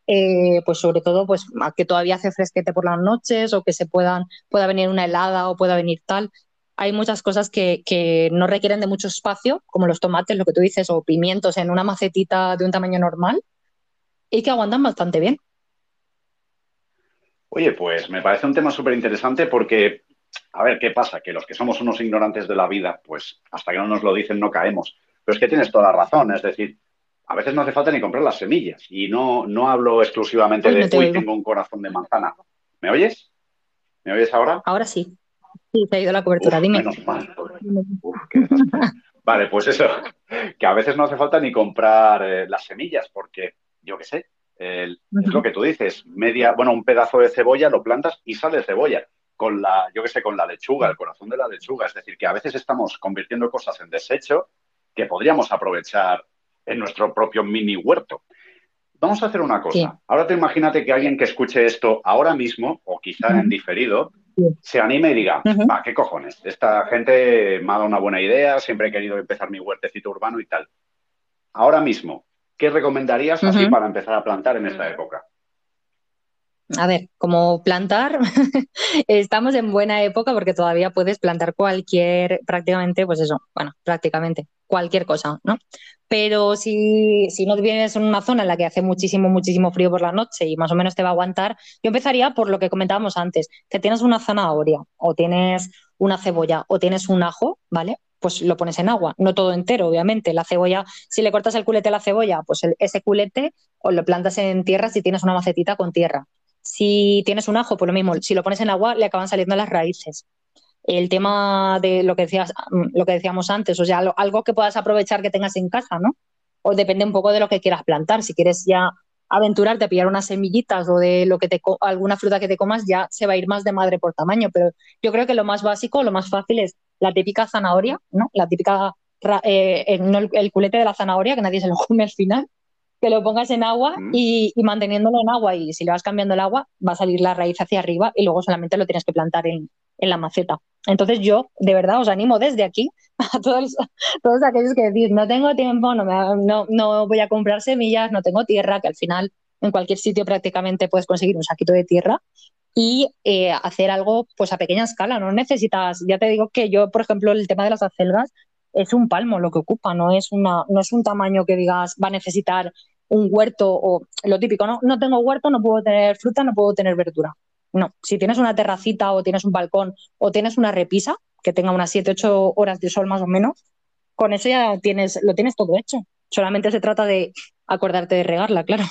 eh, pues sobre todo pues que todavía hace fresquete por las noches o que se puedan, pueda venir una helada o pueda venir tal. Hay muchas cosas que, que, no requieren de mucho espacio, como los tomates, lo que tú dices, o pimientos en una macetita de un tamaño normal y que aguantan bastante bien. Oye, pues me parece un tema súper interesante porque, a ver, ¿qué pasa? Que los que somos unos ignorantes de la vida, pues hasta que no nos lo dicen no caemos. Pero es que tienes toda la razón, es decir, a veces no hace falta ni comprar las semillas. Y no, no hablo exclusivamente de, uy, tengo un corazón de manzana. ¿Me oyes? ¿Me oyes ahora? Ahora sí. Sí, se ha ido la cobertura, dime. Menos mal. vale, pues eso, que a veces no hace falta ni comprar eh, las semillas, porque, yo qué sé, es lo que tú dices, media, bueno, un pedazo de cebolla lo plantas y sale cebolla. Con la, yo qué sé, con la lechuga, el corazón de la lechuga. Es decir, que a veces estamos convirtiendo cosas en desecho que podríamos aprovechar en nuestro propio mini huerto. Vamos a hacer una cosa. Ahora te imagínate que alguien que escuche esto ahora mismo, o quizá en diferido, se anime y diga, va, ¿qué cojones? Esta gente me ha dado una buena idea, siempre he querido empezar mi huertecito urbano y tal. Ahora mismo, ¿qué recomendarías así para empezar a plantar en esta época? A ver, como plantar, estamos en buena época porque todavía puedes plantar cualquier, prácticamente, pues eso, bueno, prácticamente cualquier cosa, ¿no? Pero si, si no vienes en una zona en la que hace muchísimo, muchísimo frío por la noche y más o menos te va a aguantar, yo empezaría por lo que comentábamos antes, que tienes una zanahoria o tienes una cebolla o tienes un ajo, ¿vale? Pues lo pones en agua, no todo entero, obviamente. La cebolla, si le cortas el culete a la cebolla, pues ese culete o lo plantas en tierra si tienes una macetita con tierra. Si tienes un ajo, pues lo mismo, si lo pones en agua le acaban saliendo las raíces. El tema de lo que decías, lo que decíamos antes, o sea, algo que puedas aprovechar que tengas en casa, ¿no? O depende un poco de lo que quieras plantar. Si quieres ya aventurarte a pillar unas semillitas o de lo que te alguna fruta que te comas, ya se va a ir más de madre por tamaño. Pero yo creo que lo más básico, lo más fácil es la típica zanahoria, ¿no? La típica eh, el, culete de la zanahoria, que nadie se lo come al final, que lo pongas en agua mm. y, manteniéndolo en agua y si le vas cambiando el agua va a salir la raíz hacia arriba y luego solamente lo tienes que plantar en, la maceta. Entonces yo de verdad os animo desde aquí a todos, todos aquellos que decís no tengo tiempo, no, no, no voy a comprar semillas, no tengo tierra, que al final en cualquier sitio prácticamente puedes conseguir un saquito de tierra y eh, hacer algo pues a pequeña escala. No necesitas, ya te digo que yo, por ejemplo, el tema de las acelgas, es un palmo lo que ocupa, no es, una, no es un tamaño que digas va a necesitar un huerto o lo típico, ¿no? No tengo huerto, no puedo tener fruta, no puedo tener verdura. No, si tienes una terracita o tienes un balcón o tienes una repisa que tenga unas 7, 8 horas de sol más o menos, con eso ya tienes, lo tienes todo hecho. Solamente se trata de acordarte de regarla, claro.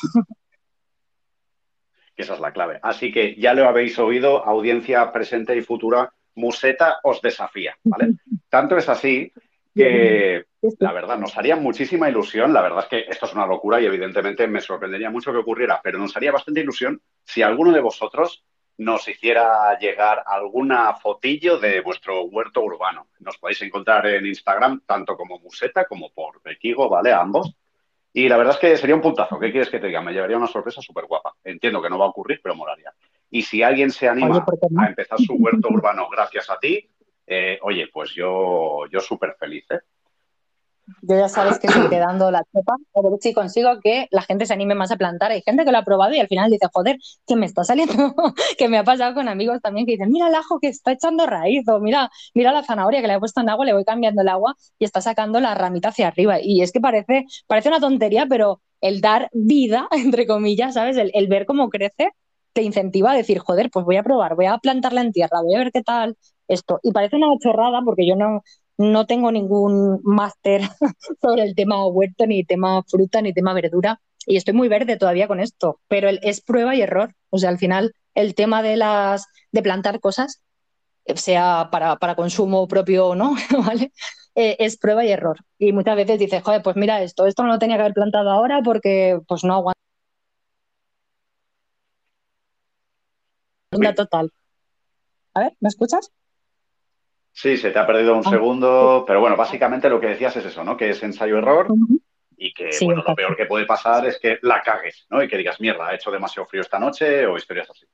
Esa es la clave. Así que ya lo habéis oído, audiencia presente y futura, Museta os desafía, ¿vale? Tanto es así que la verdad nos haría muchísima ilusión, la verdad es que esto es una locura y evidentemente me sorprendería mucho que ocurriera, pero nos haría bastante ilusión si alguno de vosotros nos hiciera llegar alguna fotillo de vuestro huerto urbano. Nos podéis encontrar en Instagram tanto como Museta como por Bequigo, ¿vale? ambos. Y la verdad es que sería un puntazo. ¿Qué quieres que te diga? Me llevaría una sorpresa súper guapa. Entiendo que no va a ocurrir, pero molaría. Y si alguien se anima a empezar su huerto urbano gracias a ti, eh, oye, pues yo, yo súper feliz, ¿eh? Yo ya sabes que estoy quedando la chopa, ver si consigo que la gente se anime más a plantar. Hay gente que lo ha probado y al final dice, joder, que me está saliendo, que me ha pasado con amigos también que dicen, mira el ajo que está echando raíz, o mira, mira la zanahoria que le he puesto en agua, le voy cambiando el agua y está sacando la ramita hacia arriba. Y es que parece, parece una tontería, pero el dar vida, entre comillas, ¿sabes? El ver cómo crece te incentiva a decir, joder, pues voy a probar, voy a plantarla en tierra, voy a ver qué tal esto. Y parece una chorrada porque yo no, no tengo ningún máster sobre el tema huerto, ni tema fruta, ni tema verdura, y estoy muy verde todavía con esto, pero es prueba y error. O sea, al final, el tema de las de plantar cosas, sea para, para consumo propio o no, ¿vale? Eh, es prueba y error. Y muchas veces dices, joder, pues mira esto, esto no lo tenía que haber plantado ahora porque pues no aguanta. total. A ver, ¿me escuchas? Sí, se te ha perdido un ah, segundo, pero bueno, básicamente lo que decías es eso, ¿no? Que es ensayo-error y que, bueno, lo peor que puede pasar es que la cagues, ¿no? Y que digas, mierda, ha hecho demasiado frío esta noche o historias así.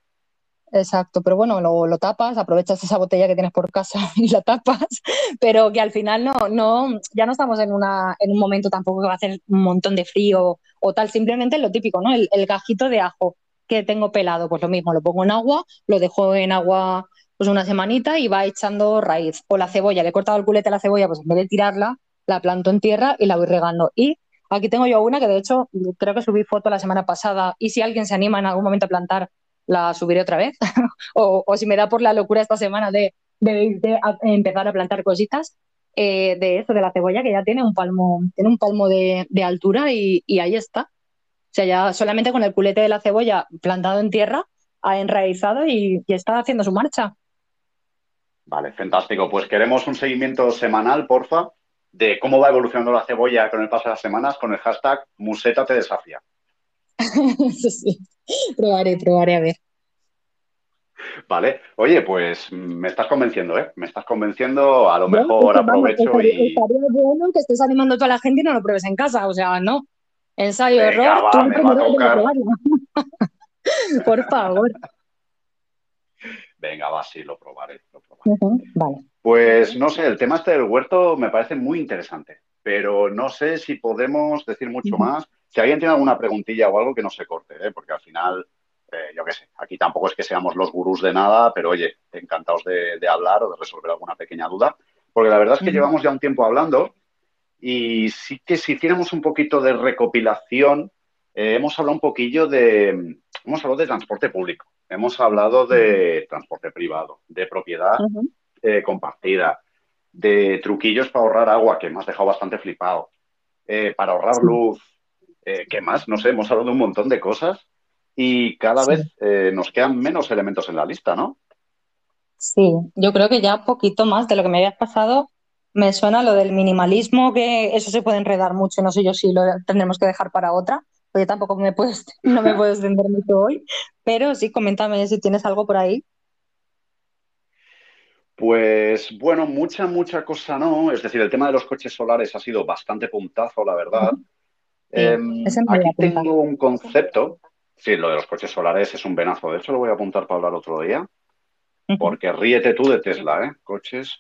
Exacto, pero bueno, lo, tapas, aprovechas esa botella que tienes por casa y la tapas, pero que al final no, no, ya no estamos en, una, en un momento tampoco que va a hacer un montón de frío o tal, simplemente lo típico, ¿no? El, el gajito de ajo que tengo pelado, pues lo mismo, lo pongo en agua, lo dejo en agua pues una semanita y va echando raíz. O la cebolla, le he cortado el culete a la cebolla, pues en vez de tirarla, la planto en tierra y la voy regando. Y aquí tengo yo una que de hecho creo que subí foto la semana pasada y si alguien se anima en algún momento a plantar, la subiré otra vez. o, si me da por la locura esta semana de, empezar a plantar cositas, eh, de eso, de la cebolla, que ya tiene un palmo, tiene un palmo de, altura y, ahí está. O sea, ya solamente con el culete de la cebolla plantado en tierra, ha enraizado y está haciendo su marcha. Vale, fantástico. Pues queremos un seguimiento semanal, porfa, de cómo va evolucionando la cebolla con el paso de las semanas con el hashtag Museta te desafía. sí, probaré, probaré a ver. Vale, oye, pues me estás convenciendo, ¿eh? Me estás convenciendo, a lo mejor aprovecho y... Estaría bueno que estés animando a toda la gente y no lo pruebes en casa, o sea, no. Ensayo, error, Por favor. Venga, va, sí, lo probaré. Pues no sé, el tema este del huerto me parece muy interesante, pero no sé si podemos decir mucho más. Si alguien tiene alguna preguntilla o algo que no se corte, ¿eh? porque al final, eh, yo qué sé, aquí tampoco es que seamos los gurús de nada, pero oye, encantados de, hablar o de resolver alguna pequeña duda, porque la verdad es que llevamos ya un tiempo hablando y sí que si hiciéramos un poquito de recopilación, eh, hemos hablado un poquillo de, hemos hablado de transporte público. Hemos hablado de transporte privado, de propiedad eh, compartida, de truquillos para ahorrar agua, que me has dejado bastante flipado, eh, para ahorrar luz, eh, ¿qué más? No sé, hemos hablado de un montón de cosas y cada vez nos quedan menos elementos en la lista, ¿no? Sí, yo creo que ya poquito más de lo que me habías pasado. Me suena lo del minimalismo, que eso se puede enredar mucho, no sé yo si lo tendremos que dejar para otra, porque tampoco me puedes, no me puedo extender mucho hoy, pero sí, coméntame si tienes algo por ahí. Pues bueno, mucha, mucha cosa no. Es decir, el tema de los coches solares ha sido bastante puntazo, la verdad. Em, aquí tengo un concepto. Sí, lo de los coches solares es un venazo. De hecho, lo voy a apuntar para hablar otro día. Porque ríete tú de Tesla, ¿eh? Coches.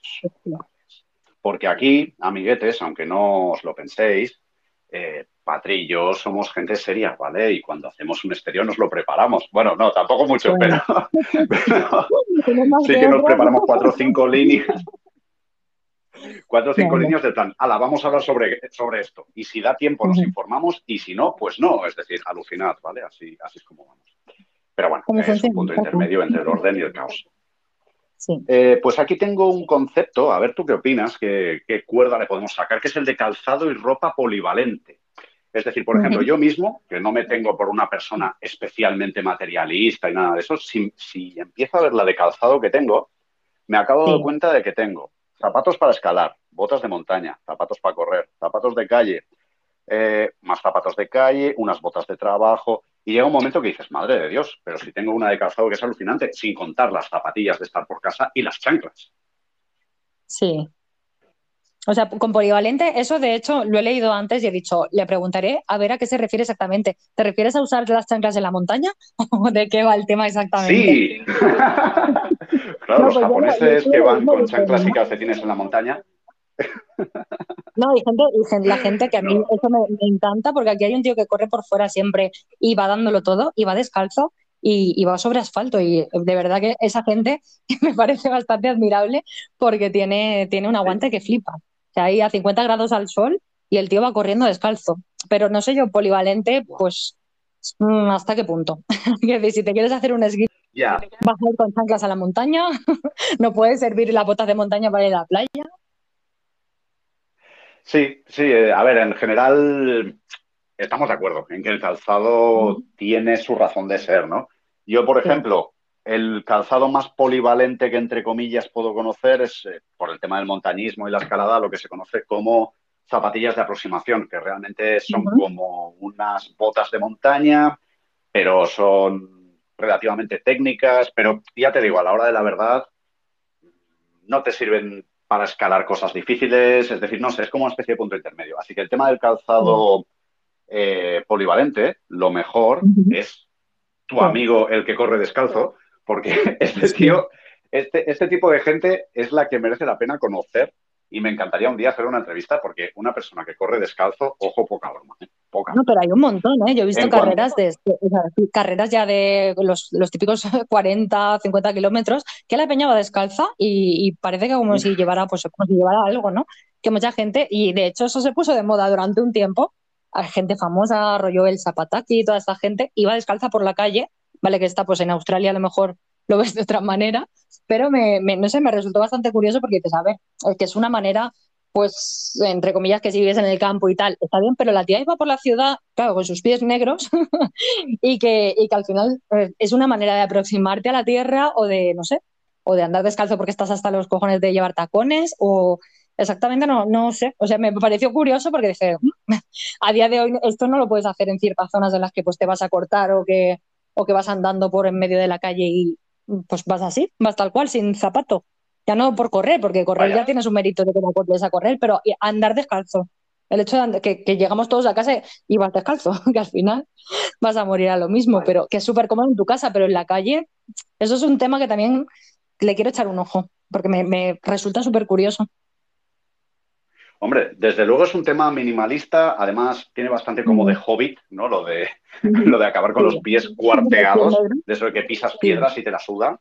Porque aquí, amiguetes, aunque no os lo penséis, eh, Patrillo, somos gente seria, ¿vale? Y cuando hacemos un exterior nos lo preparamos. Bueno, no, tampoco mucho, pero, sí que nos preparamos cuatro o cinco líneas. Cuatro o cinco líneas de plan, ala, vamos a hablar sobre, sobre esto. Y si da tiempo nos informamos y si no, pues no. Es decir, alucinad, ¿vale? Así, así es como vamos. Pero bueno, es un punto intermedio entre el orden y el caos. Eh, pues aquí tengo un concepto, a ver tú qué opinas, qué, cuerda le podemos sacar, que es el de calzado y ropa polivalente. Es decir, por ejemplo, yo mismo, que no me tengo por una persona especialmente materialista y nada de eso, si, empiezo a ver la de calzado que tengo, me acabo de dar cuenta de que tengo zapatos para escalar, botas de montaña, zapatos para correr, zapatos de calle, eh, más zapatos de calle, unas botas de trabajo, y llega un momento que dices, madre de Dios, pero si tengo una de calzado que es alucinante, sin contar las zapatillas de estar por casa y las chanclas. Sí. O sea, con polivalente, eso de hecho lo he leído antes y he dicho, le preguntaré a ver a qué se refiere exactamente. ¿Te refieres a usar las chanclas en la montaña? ¿O de qué va el tema exactamente? Sí. claro, los pues japoneses que van con chanclas y calcetines en la montaña no, y gente, la gente que a mí eso me, encanta porque aquí hay un tío que corre por fuera siempre y va dándolo todo y va descalzo y, va sobre asfalto y de verdad que esa gente me parece bastante admirable porque tiene, tiene un aguante que flipa. O sea, ahí a 50 grados al sol y el tío va corriendo descalzo. Pero no sé yo, polivalente, pues mm, hasta qué punto. si te quieres hacer un esquí, vas a ir con chanclas a la montaña, no puedes servir las botas de montaña para ir a la playa. Sí, sí, eh, a ver, en general estamos de acuerdo en que el calzado tiene su razón de ser, ¿no? Yo, por ejemplo, el calzado más polivalente que entre comillas puedo conocer es, eh, por el tema del montañismo y la escalada, lo que se conoce como zapatillas de aproximación, que realmente son como unas botas de montaña, pero son relativamente técnicas, pero ya te digo, a la hora de la verdad, no te sirven para escalar cosas difíciles, es decir, no sé, es como una especie de punto intermedio. Así que el tema del calzado eh, polivalente, lo mejor es tu amigo el que corre descalzo, porque este tío, este, este tipo de gente es la que merece la pena conocer y me encantaría un día hacer una entrevista porque una persona que corre descalzo, ojo, poca broma. ¿eh? Poca. No, pero hay un montón, ¿eh? Yo he visto carreras de, carreras ya de los, típicos 40, 50 kilómetros, que la peña va descalza y, parece que como si llevara, pues, como si llevara algo, ¿no? Que mucha gente, y de hecho eso se puso de moda durante un tiempo, hay gente famosa, rollo el Zapataki y toda esta gente, iba descalza por la calle, vale que está pues en Australia a lo mejor lo ves de otra manera, pero me, no sé, me resultó bastante curioso porque dices, a ver, que es una manera, pues, entre comillas, que si vives en el campo y tal, está bien, pero la tía iba por la ciudad, claro, con sus pies negros, y, que, y que al final eh, es una manera de aproximarte a la tierra o de, no sé, o de andar descalzo porque estás hasta los cojones de llevar tacones, o exactamente no, no sé, o sea, me pareció curioso porque dije, mm, a día de hoy esto no lo puedes hacer en ciertas zonas en las que pues te vas a cortar o que, o que vas andando por en medio de la calle y, pues vas así, vas tal cual, sin zapato. Ya no por correr, porque correr ya tienes un mérito de que no puedes a correr, pero andar descalzo. El hecho de que, llegamos todos a casa y vas descalzo, que al final vas a morir a lo mismo, pero que es súper cómodo en tu casa, pero en la calle, eso es un tema que también le quiero echar un ojo, porque me, me resulta súper curioso. Hombre, desde luego es un tema minimalista, además tiene bastante como de hobbit, ¿no? Lo de, lo de acabar con los pies cuarteados, de eso de que pisas piedras y te la sudan.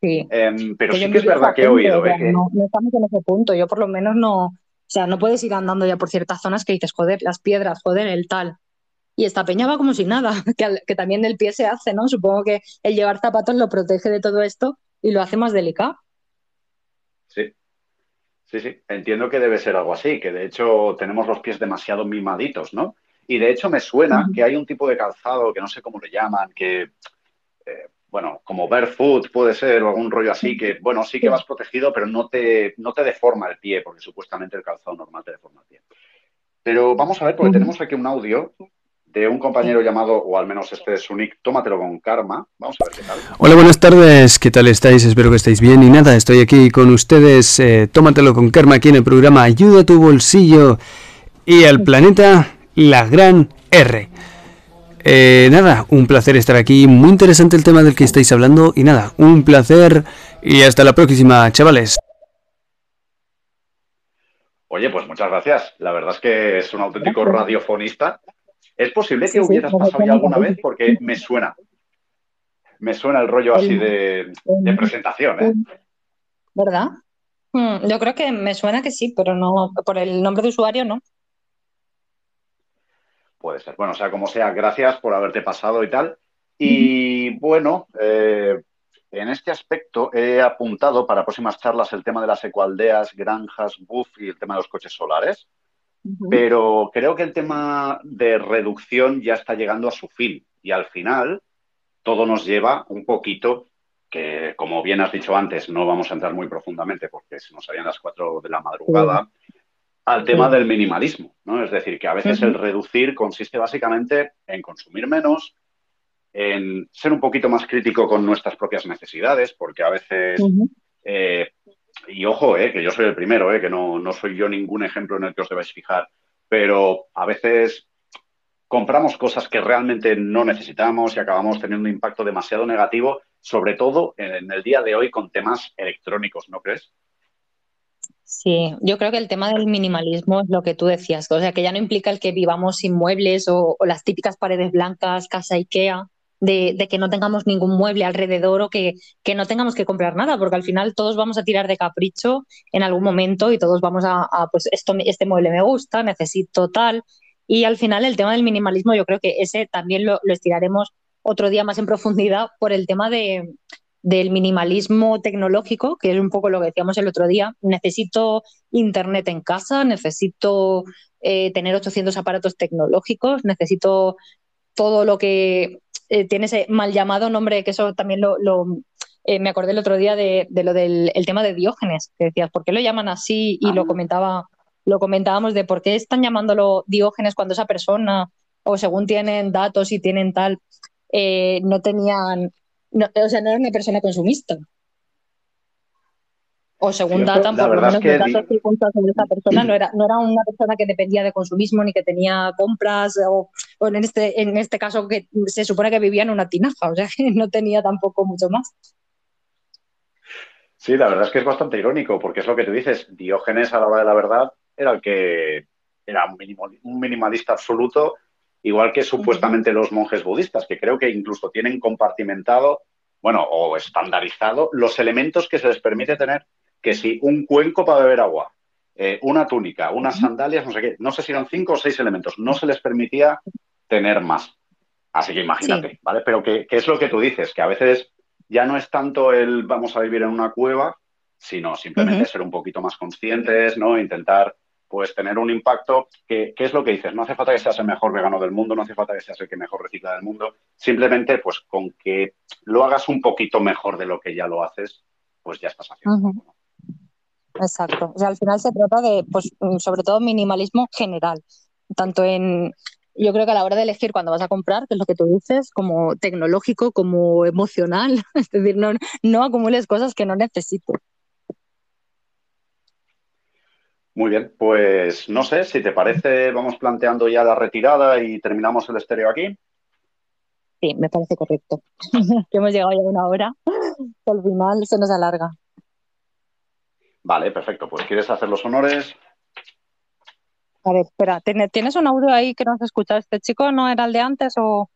Sí. Em, pero sí que es verdad que he oído. ¿eh? no, estamos en ese punto, yo por lo menos no. O sea, no puedes ir andando ya por ciertas zonas que dices, joder, las piedras, joder, el tal. Y esta peña va como si nada, que, que también el pie se hace, ¿no? Supongo que el llevar zapatos lo protege de todo esto y lo hace más delicado. Sí, Sí, sí, entiendo que debe ser algo así, que de hecho tenemos los pies demasiado mimaditos, ¿no? Y de hecho me suena que hay un tipo de calzado que no sé cómo le llaman, que, eh, bueno, como barefoot puede ser o algún rollo así, que, bueno, sí que vas protegido, pero no te, no te deforma el pie, porque supuestamente el calzado normal te deforma el pie. Pero vamos a ver, porque tenemos aquí un audio de un compañero llamado, o al menos este es su nick, Tómatelo con Karma. Vamos a ver qué tal. Hola, buenas tardes, ¿qué tal estáis? Espero que estéis bien. Y nada, estoy aquí con ustedes, eh, Tómatelo con Karma, aquí en el programa Ayuda a tu bolsillo y al planeta La Gran R. Eh, nada, un placer estar aquí, muy interesante el tema del que estáis hablando y nada, un placer y hasta la próxima, chavales. Oye, pues muchas gracias. La verdad es que es un auténtico radiofonista ¿Es posible que hubieras pasado ya alguna vez? Porque me suena. Me suena el rollo así de, presentación, ¿eh? ¿Verdad? Hmm, yo creo que me suena que sí, pero no por el nombre de usuario, ¿no? Puede ser. Bueno, o sea, como sea, gracias por haberte pasado y tal. Y bueno, eh, en este aspecto he apuntado para próximas charlas el tema de las ecualdeas, granjas, buff y el tema de los coches solares. Pero creo que el tema de reducción ya está llegando a su fin y al final todo nos lleva un poquito, que como bien has dicho antes, no vamos a entrar muy profundamente porque se nos harían las cuatro de la madrugada, al tema del minimalismo, ¿no? Es decir, que a veces el reducir consiste básicamente en consumir menos, en ser un poquito más crítico con nuestras propias necesidades, porque a veces, eh, y ojo, eh, que yo soy el primero, eh, que no, soy yo ningún ejemplo en el que os debáis fijar, pero a veces compramos cosas que realmente no necesitamos y acabamos teniendo un impacto demasiado negativo, sobre todo en el día de hoy con temas electrónicos, ¿no crees? Sí, yo creo que el tema del minimalismo es lo que tú decías, o sea, que ya no implica el que vivamos sin muebles o, las típicas paredes blancas, casa IKEA, de, que no tengamos ningún mueble alrededor o que, que, no tengamos que comprar nada, porque al final todos vamos a tirar de capricho en algún momento y todos vamos a, pues esto, este mueble me gusta, necesito tal. Y al final el tema del minimalismo yo creo que ese también lo, lo estiraremos otro día más en profundidad por el tema de, del minimalismo tecnológico, que es un poco lo que decíamos el otro día. Necesito internet en casa, necesito eh, tener 800 aparatos tecnológicos, necesito todo lo que eh, tiene ese mal llamado nombre, que eso también lo, eh, me acordé el otro día de, lo del tema de Diógenes, que decías, ¿por qué lo llaman así? Y lo comentaba, lo comentábamos de por qué están llamándolo Diógenes cuando esa persona, o según tienen datos y tienen tal, no tenían no, o sea, no era una persona consumista. O según data, por lo menos en caso circunstancias de esta persona, no era, no era una persona que dependía de consumismo ni que tenía compras, o, en, este, en este caso que se supone que vivía en una tinaja, o sea, que no tenía tampoco mucho más. Sí, la verdad es que es bastante irónico, porque es lo que tú dices, Diógenes a la hora de la verdad era el que era un minimalista absoluto igual que supuestamente los monjes budistas, que creo que incluso tienen compartimentado, bueno, o estandarizado los elementos que se les permite tener, que si un cuenco para beber agua, eh, una túnica, unas sandalias, no sé qué, no sé si eran cinco o seis elementos, no se les permitía tener más. Así que imagínate, ¿vale? Pero ¿qué es lo que tú dices, que a veces ya no es tanto el vamos a vivir en una cueva, sino simplemente ser un poquito más conscientes, ¿no? Intentar pues tener un impacto que, es lo que dices, no hace falta que seas el mejor vegano del mundo, no hace falta que seas el que mejor recicla del mundo, simplemente pues con que lo hagas un poquito mejor de lo que ya lo haces, pues ya estás haciendo. Exacto, o sea, al final se trata de, pues sobre todo minimalismo general, tanto en, yo creo que a la hora de elegir cuando vas a comprar, que es lo que tú dices, como tecnológico, como emocional, es decir, no, no acumules cosas que no necesites. Muy bien, pues no sé, si te parece, vamos planteando ya la retirada y terminamos el estéreo aquí. Sí, me parece correcto. que hemos llegado ya a una hora, al final se nos alarga. Vale, perfecto. Pues ¿quieres hacer los honores? A ver, espera, ¿tienes un audio ahí que no se escucha? ¿Este chico no era el de antes o...?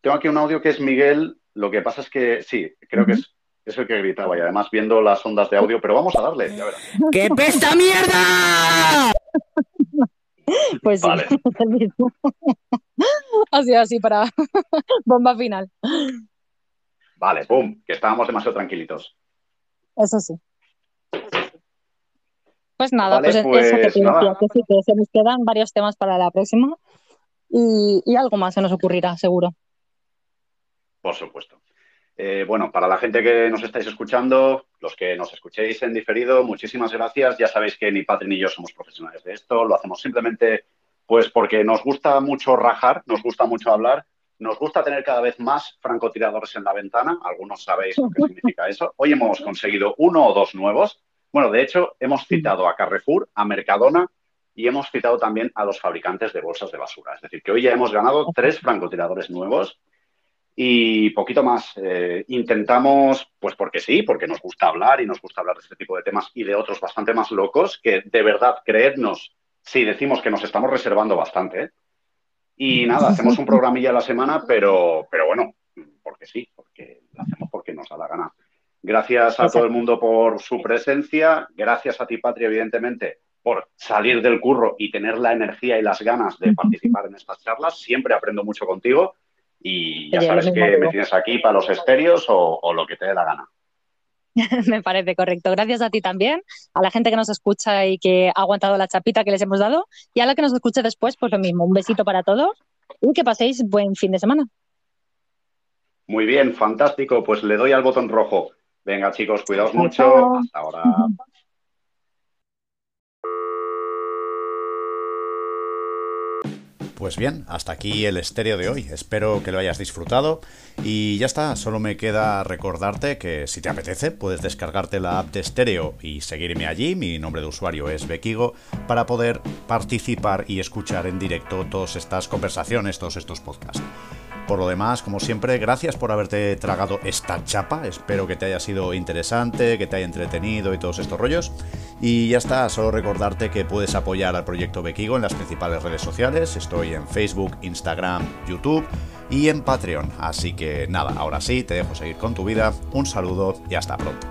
Tengo aquí un audio que es Miguel. Lo que pasa es que sí, creo que es es el que gritaba y además viendo las ondas de audio, pero vamos a darle, ya verás. ¡Qué pesta mierda! Pues sí, es el mismo. Así, así para bomba final. Vale, pum, que estábamos demasiado tranquilitos. Eso sí. Pues nada, pues, eso que, te pues decía, que sí, que se nos quedan varios temas para la próxima y, y algo más se nos ocurrirá, seguro. Por supuesto. Eh, bueno, para la gente que nos estáis escuchando, los que nos escuchéis en diferido, muchísimas gracias. Ya sabéis que ni Patri ni yo somos profesionales de esto. Lo hacemos simplemente pues porque nos gusta mucho rajar, nos gusta mucho hablar, nos gusta tener cada vez más francotiradores en la ventana. Algunos sabéis lo que significa eso. Hoy hemos conseguido uno o dos nuevos. Bueno, de hecho, hemos citado a Carrefour, a Mercadona y hemos citado también a los fabricantes de bolsas de basura. Es decir, que hoy ya hemos ganado tres francotiradores nuevos y poquito más. Eh, intentamos, pues porque sí, porque nos gusta hablar y nos gusta hablar de este tipo de temas y de otros bastante más locos, que de verdad, creednos, sí, decimos que nos estamos reservando bastante. Y nada, hacemos un programilla a la semana, pero, pero bueno, porque sí, porque lo hacemos porque nos da la gana. Gracias a todo el mundo por su presencia, gracias a ti, Patria, evidentemente, por salir del curro y tener la energía y las ganas de participar en estas charlas. Siempre aprendo mucho contigo. Y ya sabes que me tienes aquí para los estéreos o, lo que te dé la gana. me parece correcto. Gracias a ti también, a la gente que nos escucha y que ha aguantado la chapita que les hemos dado, y a la que nos escuche después, pues lo mismo. Un besito para todos y que paséis buen fin de semana. Muy bien, fantástico. Pues le doy al botón rojo. Venga, chicos, cuidaos mucho. Hasta ahora. Pues bien, hasta aquí el estéreo de hoy. Espero que lo hayas disfrutado. Y ya está, solo me queda recordarte que si te apetece, puedes descargarte la app de estéreo y seguirme allí. Mi nombre de usuario es Bekigo para poder participar y escuchar en directo todas estas conversaciones, todos estos podcasts. Por lo demás, como siempre, gracias por haberte tragado esta chapa. Espero que te haya sido interesante, que te haya entretenido y todos estos rollos. Y ya está, solo recordarte que puedes apoyar al proyecto Bekigo en las principales redes sociales. Estoy en Facebook, Instagram, YouTube y en Patreon. Así que nada, ahora sí, te dejo seguir con tu vida. Un saludo y hasta pronto.